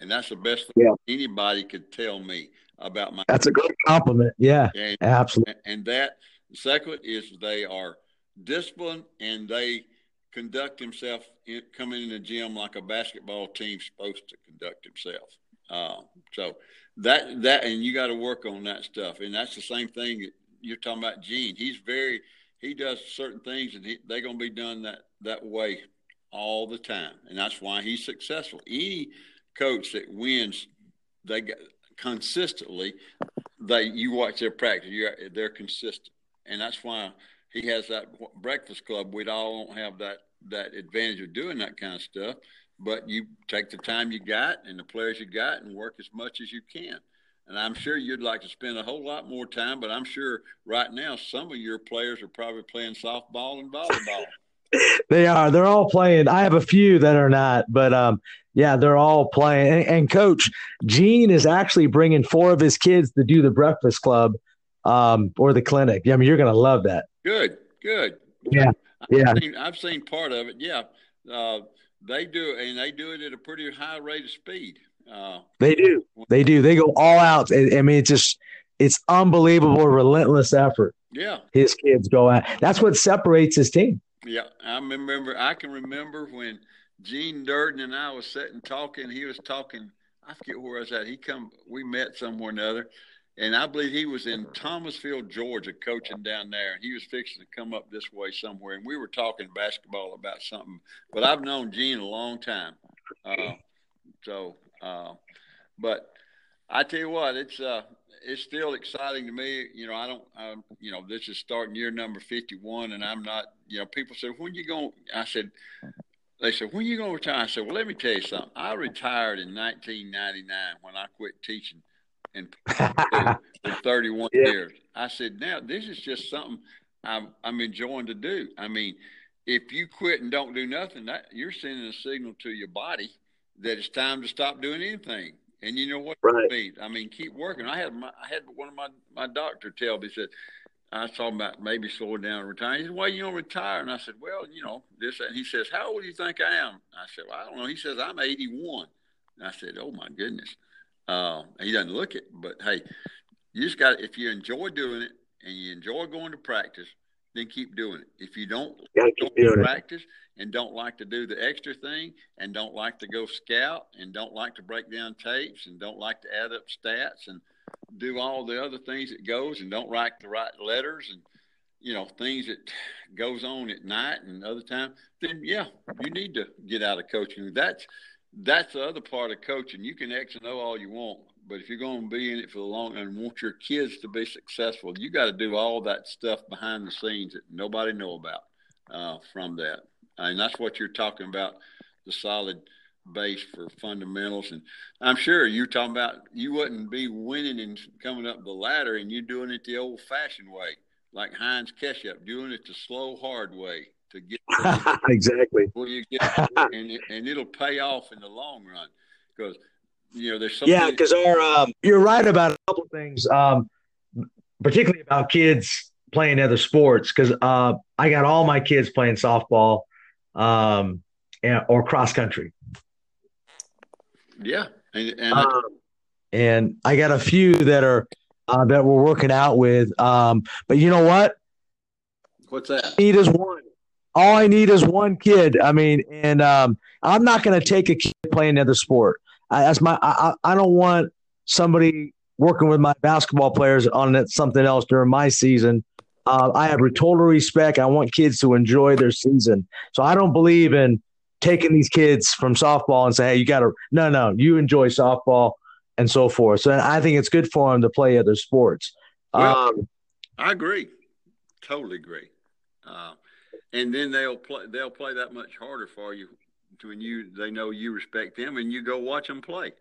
and that's the best thing yeah. anybody could tell me about my. That's a great compliment. Yeah, and, absolutely. And that second is they are disciplined and they conduct himself in, coming in the gym like a basketball team's supposed to conduct himself. Uh, so that that and you got to work on that stuff, and that's the same thing you're talking about. Gene, he's very he does certain things, and he, they're going to be done that that way all the time, and that's why he's successful. Any coach that wins, they get consistently. They you watch their practice, you they're consistent, and that's why he has that breakfast club. We all don't have that that advantage of doing that kind of stuff, but you take the time you got and the players you got and work as much as you can. And I'm sure you'd like to spend a whole lot more time, but I'm sure right now some of your players are probably playing softball and volleyball they are. They're all playing. I have a few that are not, but um, yeah, they're all playing. And, and, Coach Gene is actually bringing four of his kids to do the Breakfast Club um, or the clinic. I mean, you're going to love that. Good, good. Yeah, I've yeah. Seen, I've seen part of it. Yeah, uh, they do, and they do it at a pretty high rate of speed. Uh, they do. They do. They go all out. I mean, it's just it's unbelievable, relentless effort. Yeah, his kids go out. That's what separates his team. Yeah, I remember. I can remember when Gene Durden and I was sitting talking. He was talking. I forget where I was at. He come. We met somewhere or another, and I believe he was in Thomasville, Georgia, coaching down there. He was fixing to come up this way somewhere, and we were talking basketball about something. But I've known Gene a long time, uh, so. Uh, but I tell you what, it's uh, it's still exciting to me. You know, I don't, I, you know, this is starting year number 51 and I'm not, you know, people said, when you going, I said, they said, when you going to retire? I said, well, let me tell you something. I retired in 1999 when I quit teaching in for 31 yeah. years. I said, now this is just something I'm, I'm enjoying to do. I mean, if you quit and don't do nothing, that you're sending a signal to your body that it's time to stop doing anything. And you know what right. I mean? I mean, keep working. I had my, I had one of my my doctor tell me said, I was talking about maybe slowing down and retiring. He said, "Why you don't retire?" And I said, "Well, you know this." And he says, "How old do you think I am?" I said, "Well, I don't know." He says, "I'm 81." And I said, "Oh my goodness." Uh, he doesn't look it, but hey, you just got if you enjoy doing it and you enjoy going to practice, then keep doing it. If you don't, don't practice it. and don't like to do the extra thing and don't like to go scout and don't like to break down tapes and don't like to add up stats and do all the other things that goes and don't write the right letters and you know things that goes on at night and other time then yeah you need to get out of coaching that's that's the other part of coaching. You can x and o all you want but if you're going to be in it for the long and want your kids to be successful you got to do all that stuff behind the scenes that nobody know about uh, from that. And that's what you're talking about the solid base for fundamentals. And I'm sure you're talking about you wouldn't be winning and coming up the ladder and you're doing it the old fashioned way, like Heinz Ketchup, doing it the slow, hard way to get exactly where you get, and, and it'll pay off in the long run because you know there's something. Yeah, because our um, you're right about a couple of things, um, particularly about kids playing other sports. Because uh, I got all my kids playing softball um, and, or cross country. Yeah, and and, um, and I got a few that are uh, that we're working out with. Um, but you know what? What's that? I need is one. All I need is one kid. I mean, and um, I'm not going to take a kid playing another sport. I, that's my. I, I don't want somebody working with my basketball players on something else during my season. Uh, I have total respect. I want kids to enjoy their season. So I don't believe in taking these kids from softball and say, hey, you got to, no, no, you enjoy softball and so forth. So I think it's good for them to play other sports. Well, um, I agree. Totally agree. Uh, and then they'll play, they'll play that much harder for you when you, they know you respect them and you go watch them play.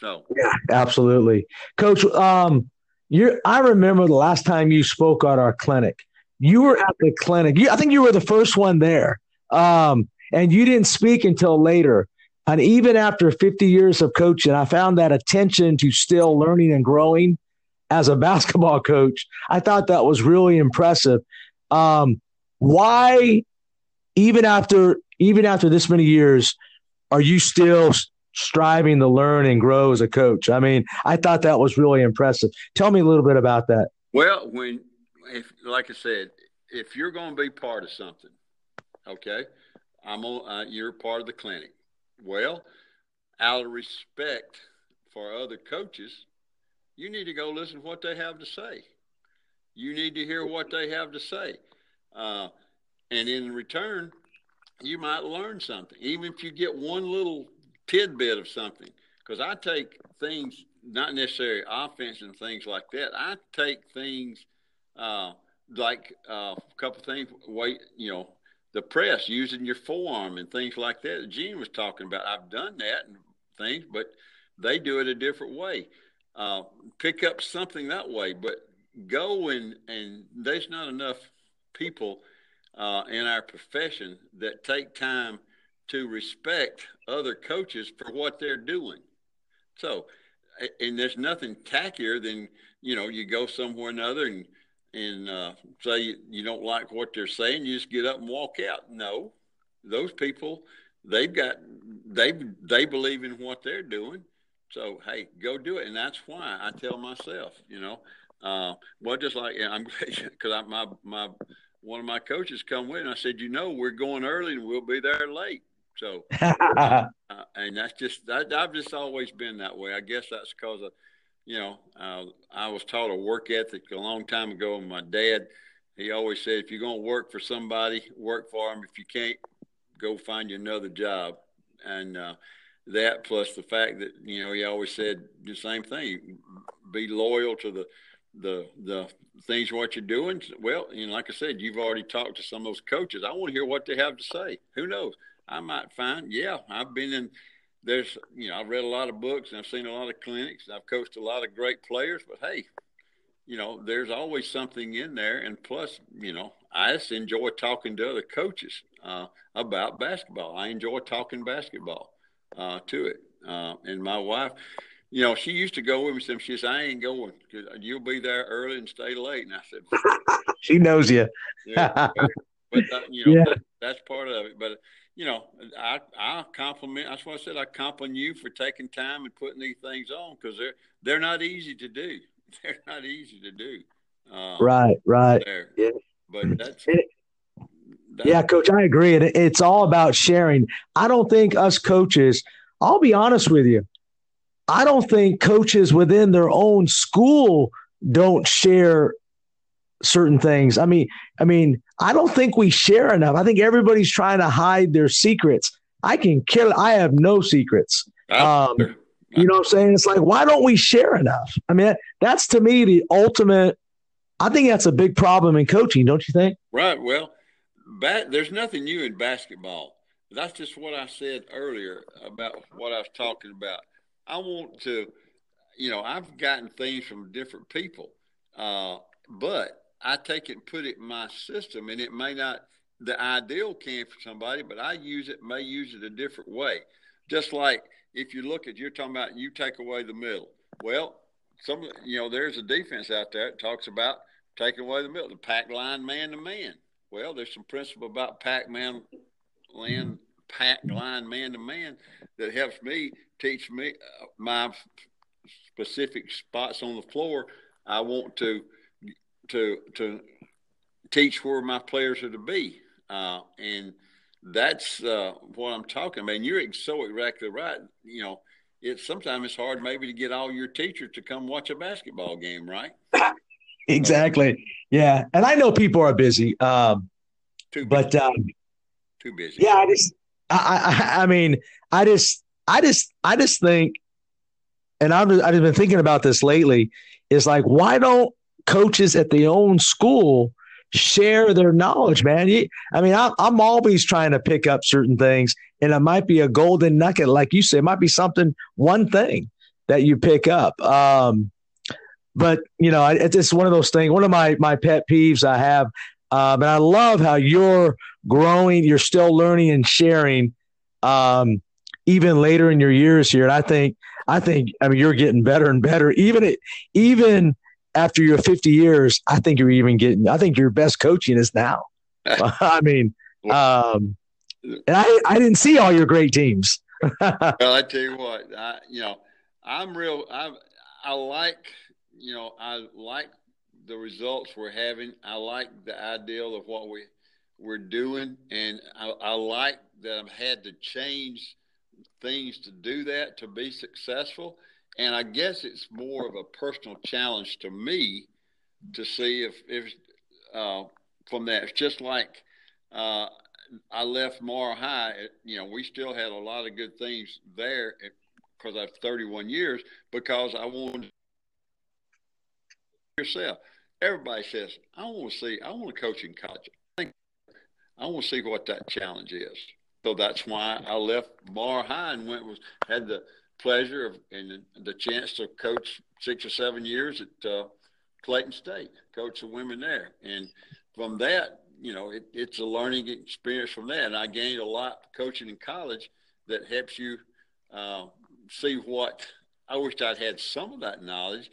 So, yeah, absolutely. Coach, um, you I remember the last time you spoke at our clinic. You were at the clinic. You, I think you were the first one there. Um, and you didn't speak until later. And even after 50 years of coaching, I found that attention to still learning and growing as a basketball coach. I thought that was really impressive. Um, why, even after even after this many years, are you still striving to learn and grow as a coach? I mean, I thought that was really impressive. Tell me a little bit about that. Well, when, if, like I said, if you're going to be part of something, okay, I'm on, uh, you're part of the clinic. Well, out of respect for other coaches, you need to go listen to what they have to say. You need to hear what they have to say. Uh, and in return, you might learn something, even if you get one little tidbit of something. Because I take things, not necessarily offense and things like that. I take things uh, like uh, a couple things, wait, you know, the press using your forearm and things like that. Gene was talking about. I've done that and things, but they do it a different way. Uh, pick up something that way, but go and and there's not enough people uh, in our profession that take time to respect other coaches for what they're doing. So, and there's nothing tackier than you know you go somewhere another and and uh, say you, you don't like what they're saying, you just get up and walk out. No, those people they've got they they believe in what they're doing. So hey, go do it, and that's why I tell myself, you know, uh, well, just like I'm glad because I, my my one of my coaches come with, and I said, you know, we're going early and we'll be there late. So, uh, and that's just that, I've just always been that way. I guess that's because of you know, uh, I was taught a work ethic a long time ago. And my dad, he always said, if you're going to work for somebody, work for them. If you can't, go find you another job. And uh, that plus the fact that, you know, he always said the same thing, be loyal to the, the, the things what you're doing. Well, know, like I said, you've already talked to some of those coaches. I want to hear what they have to say. Who knows? I might find, yeah, I've been in there's, you know, I've read a lot of books and I've seen a lot of clinics. and I've coached a lot of great players, but hey, you know, there's always something in there. And plus, you know, I just enjoy talking to other coaches uh, about basketball. I enjoy talking basketball uh, to it. Uh, and my wife, you know, she used to go with me. Some she says, "I ain't going because you'll be there early and stay late." And I said, she knows you. yeah, but, but that, you know, yeah. that, that's part of it. But you know, I I compliment. That's why I said I compliment you for taking time and putting these things on because they're they're not easy to do. They're not easy to do. Um, right, right. There. Yeah. But that's, that's yeah, coach. I agree. And it's all about sharing. I don't think us coaches. I'll be honest with you. I don't think coaches within their own school don't share certain things. I mean, I mean, I don't think we share enough. I think everybody's trying to hide their secrets. I can kill. I have no secrets. Um, you know what I'm saying? It's like, why don't we share enough? I mean, that's to me the ultimate. I think that's a big problem in coaching, don't you think? Right. Well, bat, there's nothing new in basketball. That's just what I said earlier about what I was talking about. I want to, you know, I've gotten things from different people, uh, but I take it and put it in my system, and it may not the ideal can for somebody, but I use it, may use it a different way. Just like if you look at, you're talking about you take away the middle. Well, some, you know, there's a defense out there that talks about taking away the middle, the pack line man to man. Well, there's some principle about pack man, land, pack line man to man that helps me teach me uh, my specific spots on the floor. I want to to to teach where my players are to be, uh, and that's uh, what I'm talking about. And you're so exactly right. You know, it's sometimes it's hard maybe to get all your teachers to come watch a basketball game, right? exactly. Yeah, and I know people are busy. Um, Too busy. But um, too busy. Yeah, I just, I, I, I mean, I just, I just, I just think, and I've, I've been thinking about this lately. Is like, why don't coaches at their own school share their knowledge, man. I mean, I, am always trying to pick up certain things, and it might be a golden nugget, like you said. It might be something, one thing that you pick up. Um, but you know, it's just one of those things. One of my my pet peeves I have, um, and I love how you're growing. You're still learning and sharing, um, even later in your years here. And I think, I think, I mean, you're getting better and better. Even it, even after your 50 years, I think you're even getting, I think your best coaching is now. I mean, um, and I, I didn't see all your great teams. well, I tell you what, I, you know, I'm real, I, I like, you know, I like the results we're having. I like the ideal of what we, we're doing. And I, I like that I've had to change things to do that, to be successful and I guess it's more of a personal challenge to me to see if if uh, from that. It's just like uh, I left Morrow High. You know, we still had a lot of good things there because I've 31 years because I wanted yourself. Everybody says I want to see. I want to coach in college. I think I want to see what that challenge is. So that's why I left Morrow High and went was had the pleasure of, and the chance to coach six or seven years at uh, Clayton State, coach the women there. And from that, you know, it, it's a learning experience from that. And I gained a lot coaching in college that helps you uh, see what I wish I'd had some of that knowledge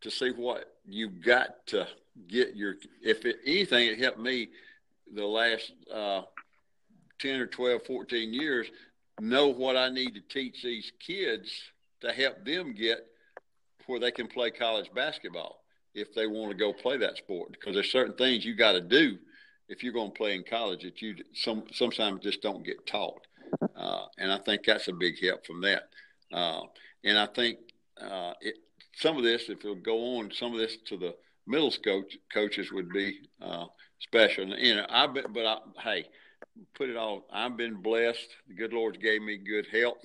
to see what you got to get your, if it, anything, it helped me the last uh, 10 or 12, 14 years know what I need to teach these kids to help them get where they can play college basketball if they want to go play that sport. Because there's certain things you got to do if you're going to play in college that you some sometimes just don't get taught. Uh, and I think that's a big help from that. Uh, and I think uh, it, some of this, if it'll go on, some of this to the middle school coaches would be uh, special. And you know, I but I, hey, put it all. I've been blessed. The good Lord's gave me good health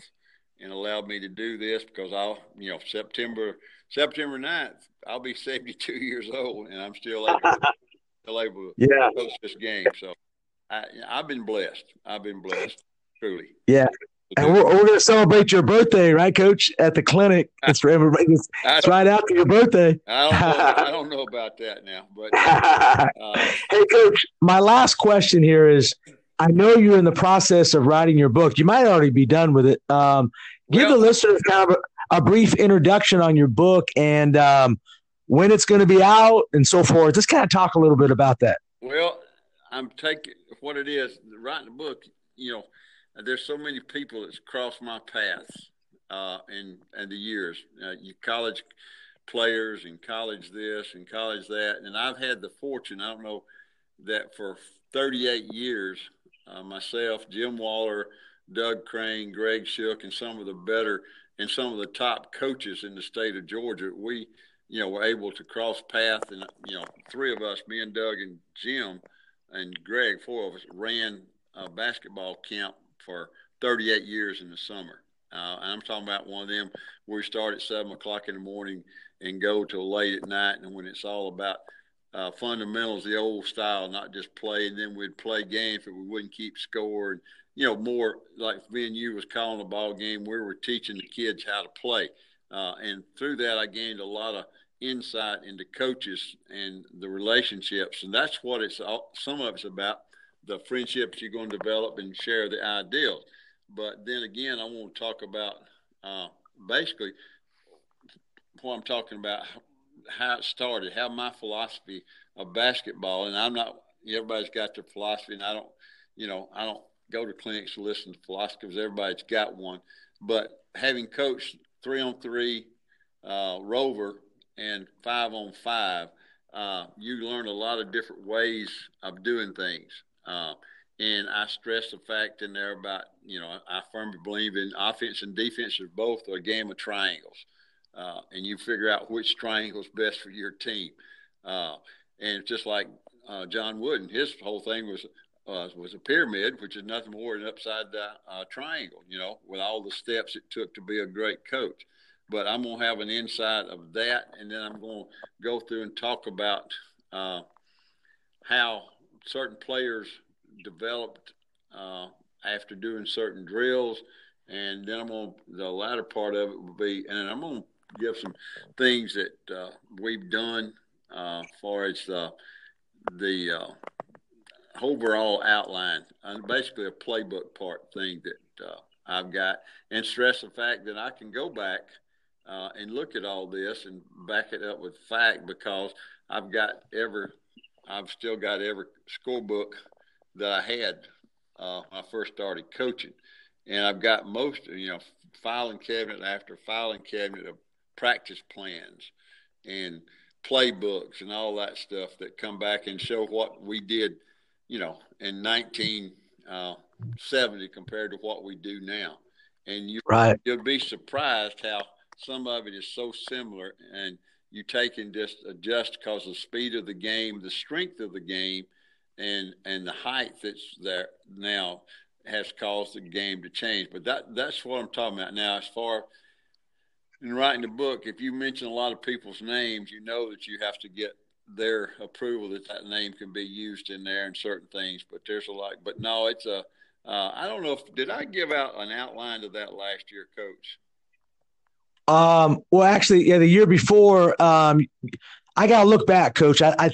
and allowed me to do this because I'll, you know, September September 9th, I'll be 72 years old and I'm still able, to, still able to yeah. coach this game. So I, I've been blessed. I've been blessed, truly. Yeah. And we're, we're going to celebrate your birthday, right, Coach? At the clinic, it's, it's, it's right after your birthday. I don't, know, I don't know about that now, but uh, hey, Coach, my last question here is: I know you're in the process of writing your book. You might already be done with it. Um, give well, the listeners kind of a, a, brief introduction on your book and um, when it's going to be out, and so forth. Just kind of talk a little bit about that. Well, I'm taking what it is writing the book. You know, there's so many people that's crossed my paths uh, in in the years. Uh, you college players and college this and college that, and I've had the fortune. I don't know that for 38 years, uh, myself, Jim Waller, Doug Crane, Greg Shook, and some of the better and some of the top coaches in the state of Georgia, we, you know, were able to cross paths. And, you know, three of us, me and Doug and Jim and Greg, four of us, ran a basketball camp for 38 years in the summer. Uh, I'm talking about one of them where we start at seven o'clock in the morning and go till late at night. And when it's all about uh, fundamentals, the old style, not just play. And then we'd play games, but we wouldn't keep score. And you know, more like me and you was calling a ball game. We were teaching the kids how to play, uh, and through that, I gained a lot of insight into coaches and the relationships, and that's what it's all, some of it's about the friendships you're going to develop and share the ideals. But then again, I want to talk about uh, basically what I'm talking about, how it started, how my philosophy of basketball, and I'm not. Everybody's got their philosophy, and I don't. You know, I don't go to clinics to listen to philosophers. Everybody's got one. But having coached three on three, uh, rover, and five on five, uh, you learn a lot of different ways of doing things. Uh, and I stress the fact in there about, you know, I firmly believe in offense and defense are both a game of triangles. Uh, and you figure out which triangle is best for your team. Uh, and just like uh, John Wooden, his whole thing was uh, was a pyramid, which is nothing more than an upside down uh, triangle, you know, with all the steps it took to be a great coach. But I'm going to have an insight of that, and then I'm going to go through and talk about uh, how certain players developed after doing certain drills. And then I'm to, the latter part of it will be, and I'm going to give some things that uh, we've done uh, far as the, the overall outline, and basically a playbook part thing that uh, I've got, and stress the fact that I can go back uh, and look at all this and back it up with fact because I've got every, I've still got every scorebook that I had uh, when I first started coaching, and I've got most, you know, filing cabinet after filing cabinet of practice plans and playbooks and all that stuff that come back and show what we did you know, in 1970 uh, compared to what we do now. And you, right. you'll be surprised how some of it is so similar and you take and just adjust because the speed of the game, the strength of the game, and and the height that's there now has caused the game to change. But that that's what I'm talking about now. As far in writing the book, if you mention a lot of people's names, you know that you have to get their approval that that name can be used in there and certain things. But there's a lot. But no, it's a. Uh, I don't know if did I give out an outline of that last year, Coach. Um. Well, actually, yeah, the year before. Um, I got to look back, Coach. I, I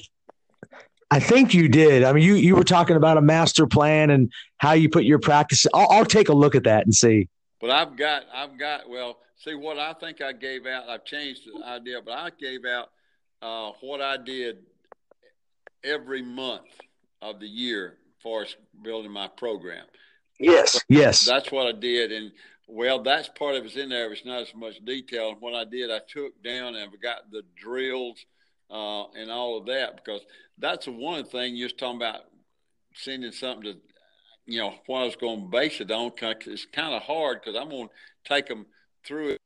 I think you did. I mean, you you were talking about a master plan and how you put your practice. I'll, I'll, take a look at that and see. But I've got, I've got. Well, see what I think I gave out. I've changed the idea, but I gave out uh, what I did every month of the year as far as building my program. Yes, yes. That's what I did. And well, that's part of it's in there. It's not as much detail. What I did, I took down and got the drills uh, and all of that because that's the one thing you're talking about sending something to, you know, what I was going to base it on. It's kind of hard because I'm going to take them through it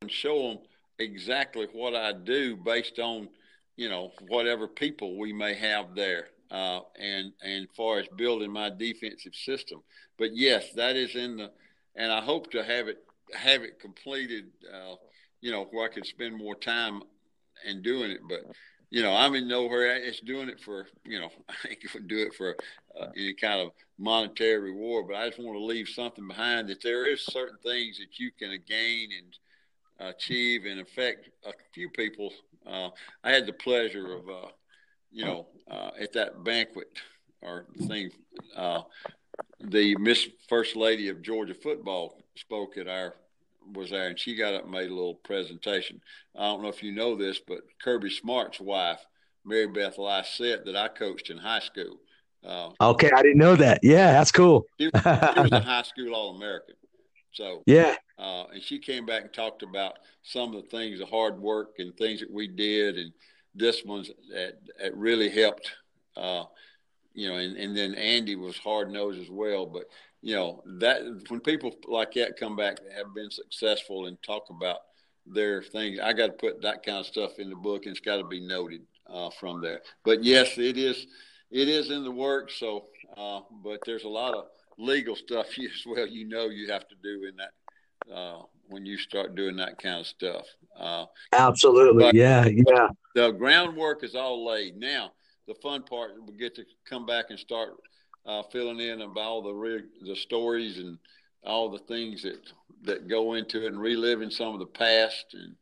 and show them exactly what I do based on, you know, whatever people we may have there. Uh, and and far as building my defensive system, but yes, that is in the, and I hope to have it have it completed, uh, you know, where I could spend more time and doing it. But you know, I'm in nowhere. It's doing it for you know, I ain't do it for uh, any kind of monetary reward, but I just want to leave something behind that there is certain things that you can gain and achieve and affect a few people. Uh, I had the pleasure of, uh, you know, uh, at that banquet or thing, uh, the Miss First Lady of Georgia football spoke at our was there, and she got up and made a little presentation. I don't know if you know this, but Kirby Smart's wife, Mary Beth Lycett, that I coached in high school. Uh, okay, I didn't know that. Yeah, that's cool. she, she was a high school All American. So yeah, uh, and she came back and talked about some of the things, the hard work and things that we did, and disciplines that, that really helped. Uh, you know, and, and then Andy was hard nosed as well. But you know that when people like that come back have been successful and talk about their things, I got to put that kind of stuff in the book, and it's got to be noted uh, from there. But yes, it is it is in the works. So, uh, but there's a lot of legal stuff as well. You know, you have to do in that uh, when you start doing that kind of stuff. Uh, Absolutely, yeah, yeah. The groundwork is all laid now. The fun part we get to come back and start uh, filling in about all the re- the stories and all the things that that go into it and reliving some of the past and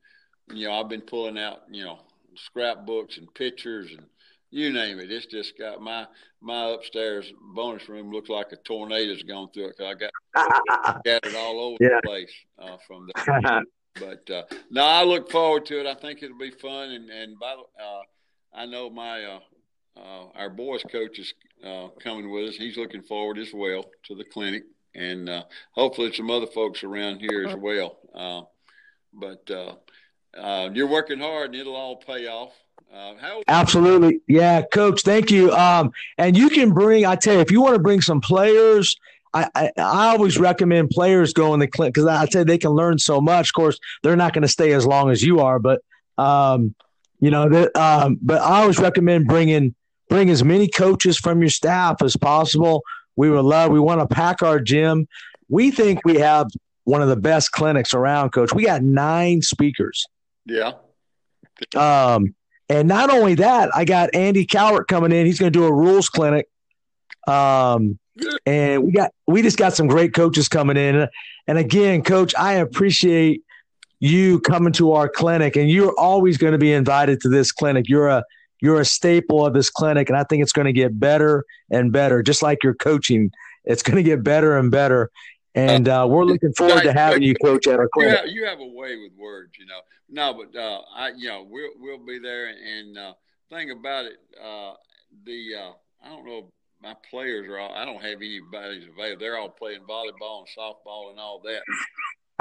you know I've been pulling out you know scrapbooks and pictures and you name it. It's just got my my upstairs bonus room looks like a tornado's gone through it. Cause I got scattered all over yeah. the place uh, from there. but uh, no, I look forward to it. I think it'll be fun. And and by the, uh, I know my uh, uh, our boys coach is uh, coming with us. He's looking forward as well to the clinic, and uh, hopefully some other folks around here as well. Uh, but uh, uh, you're working hard, and it'll all pay off. How- Absolutely, yeah, coach. Thank you. Um, and you can bring. I tell you, if you want to bring some players. I, I, I, always recommend players go in the clinic because I tell you they can learn so much. Of course, they're not going to stay as long as you are, but um, you know that. Um, but I always recommend bringing bring as many coaches from your staff as possible. We would love, we want to pack our gym. We think we have one of the best clinics around, coach. We got nine speakers. Yeah. Um, and not only that, I got Andy Cowart coming in. He's going to do a rules clinic. Um, and we got we just got some great coaches coming in. And again, coach, I appreciate you coming to our clinic, and you're always going to be invited to this clinic. You're a you're a staple of this clinic, and I think it's going to get better and better, just like your coaching. It's going to get better and better. And uh, we're looking forward to having you coach at our clinic. You have, you have a way with words, you know. No, but uh, I, you know, we'll we'll be there. And uh, thing about it, uh, the uh, I don't know, my players are all. I don't have anybody's available. They're all playing volleyball and softball and all that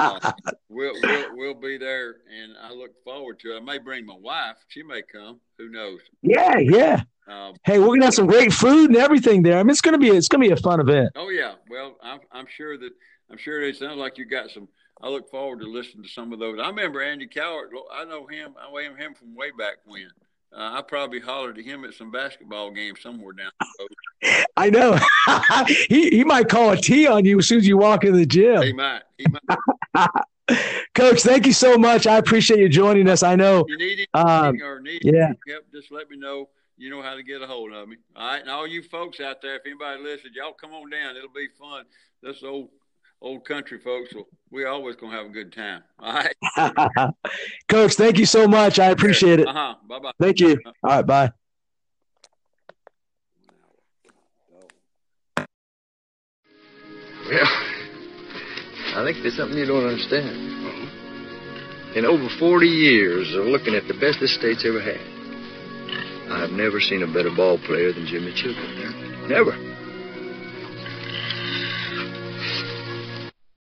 uh, we'll, we'll we'll be there, and I look forward to it. I may bring my wife; she may come. Who knows? Yeah, yeah. Um, hey, we're gonna have some great food and everything there. I mean, it's gonna be it's gonna be a fun event. Oh yeah. Well, I'm I'm sure that I'm sure it sounds like you got some. I look forward to listening to some of those. I remember Andy Cowart. I know him. I know him from way back when. Uh, I probably hollered at him at some basketball games somewhere down the road. I know. he he might call a T on you as soon as you walk in the gym. He might. He might. Coach, thank you so much. I appreciate you joining us. I know. If you need um, or need yeah. help, just let me know. You know how to get a hold of me. All right. And all you folks out there, if anybody listens, y'all come on down. It'll be fun. This old old country folks, well, we always gonna have a good time. All right, Coach. Thank you so much. I appreciate it. Uh-huh. Bye bye. Thank you. All right. Bye. Well, I think there's something you don't understand. In over 40 years of looking at the best this state's ever had, I've never seen a better ball player than Jimmy Chitwood. Never.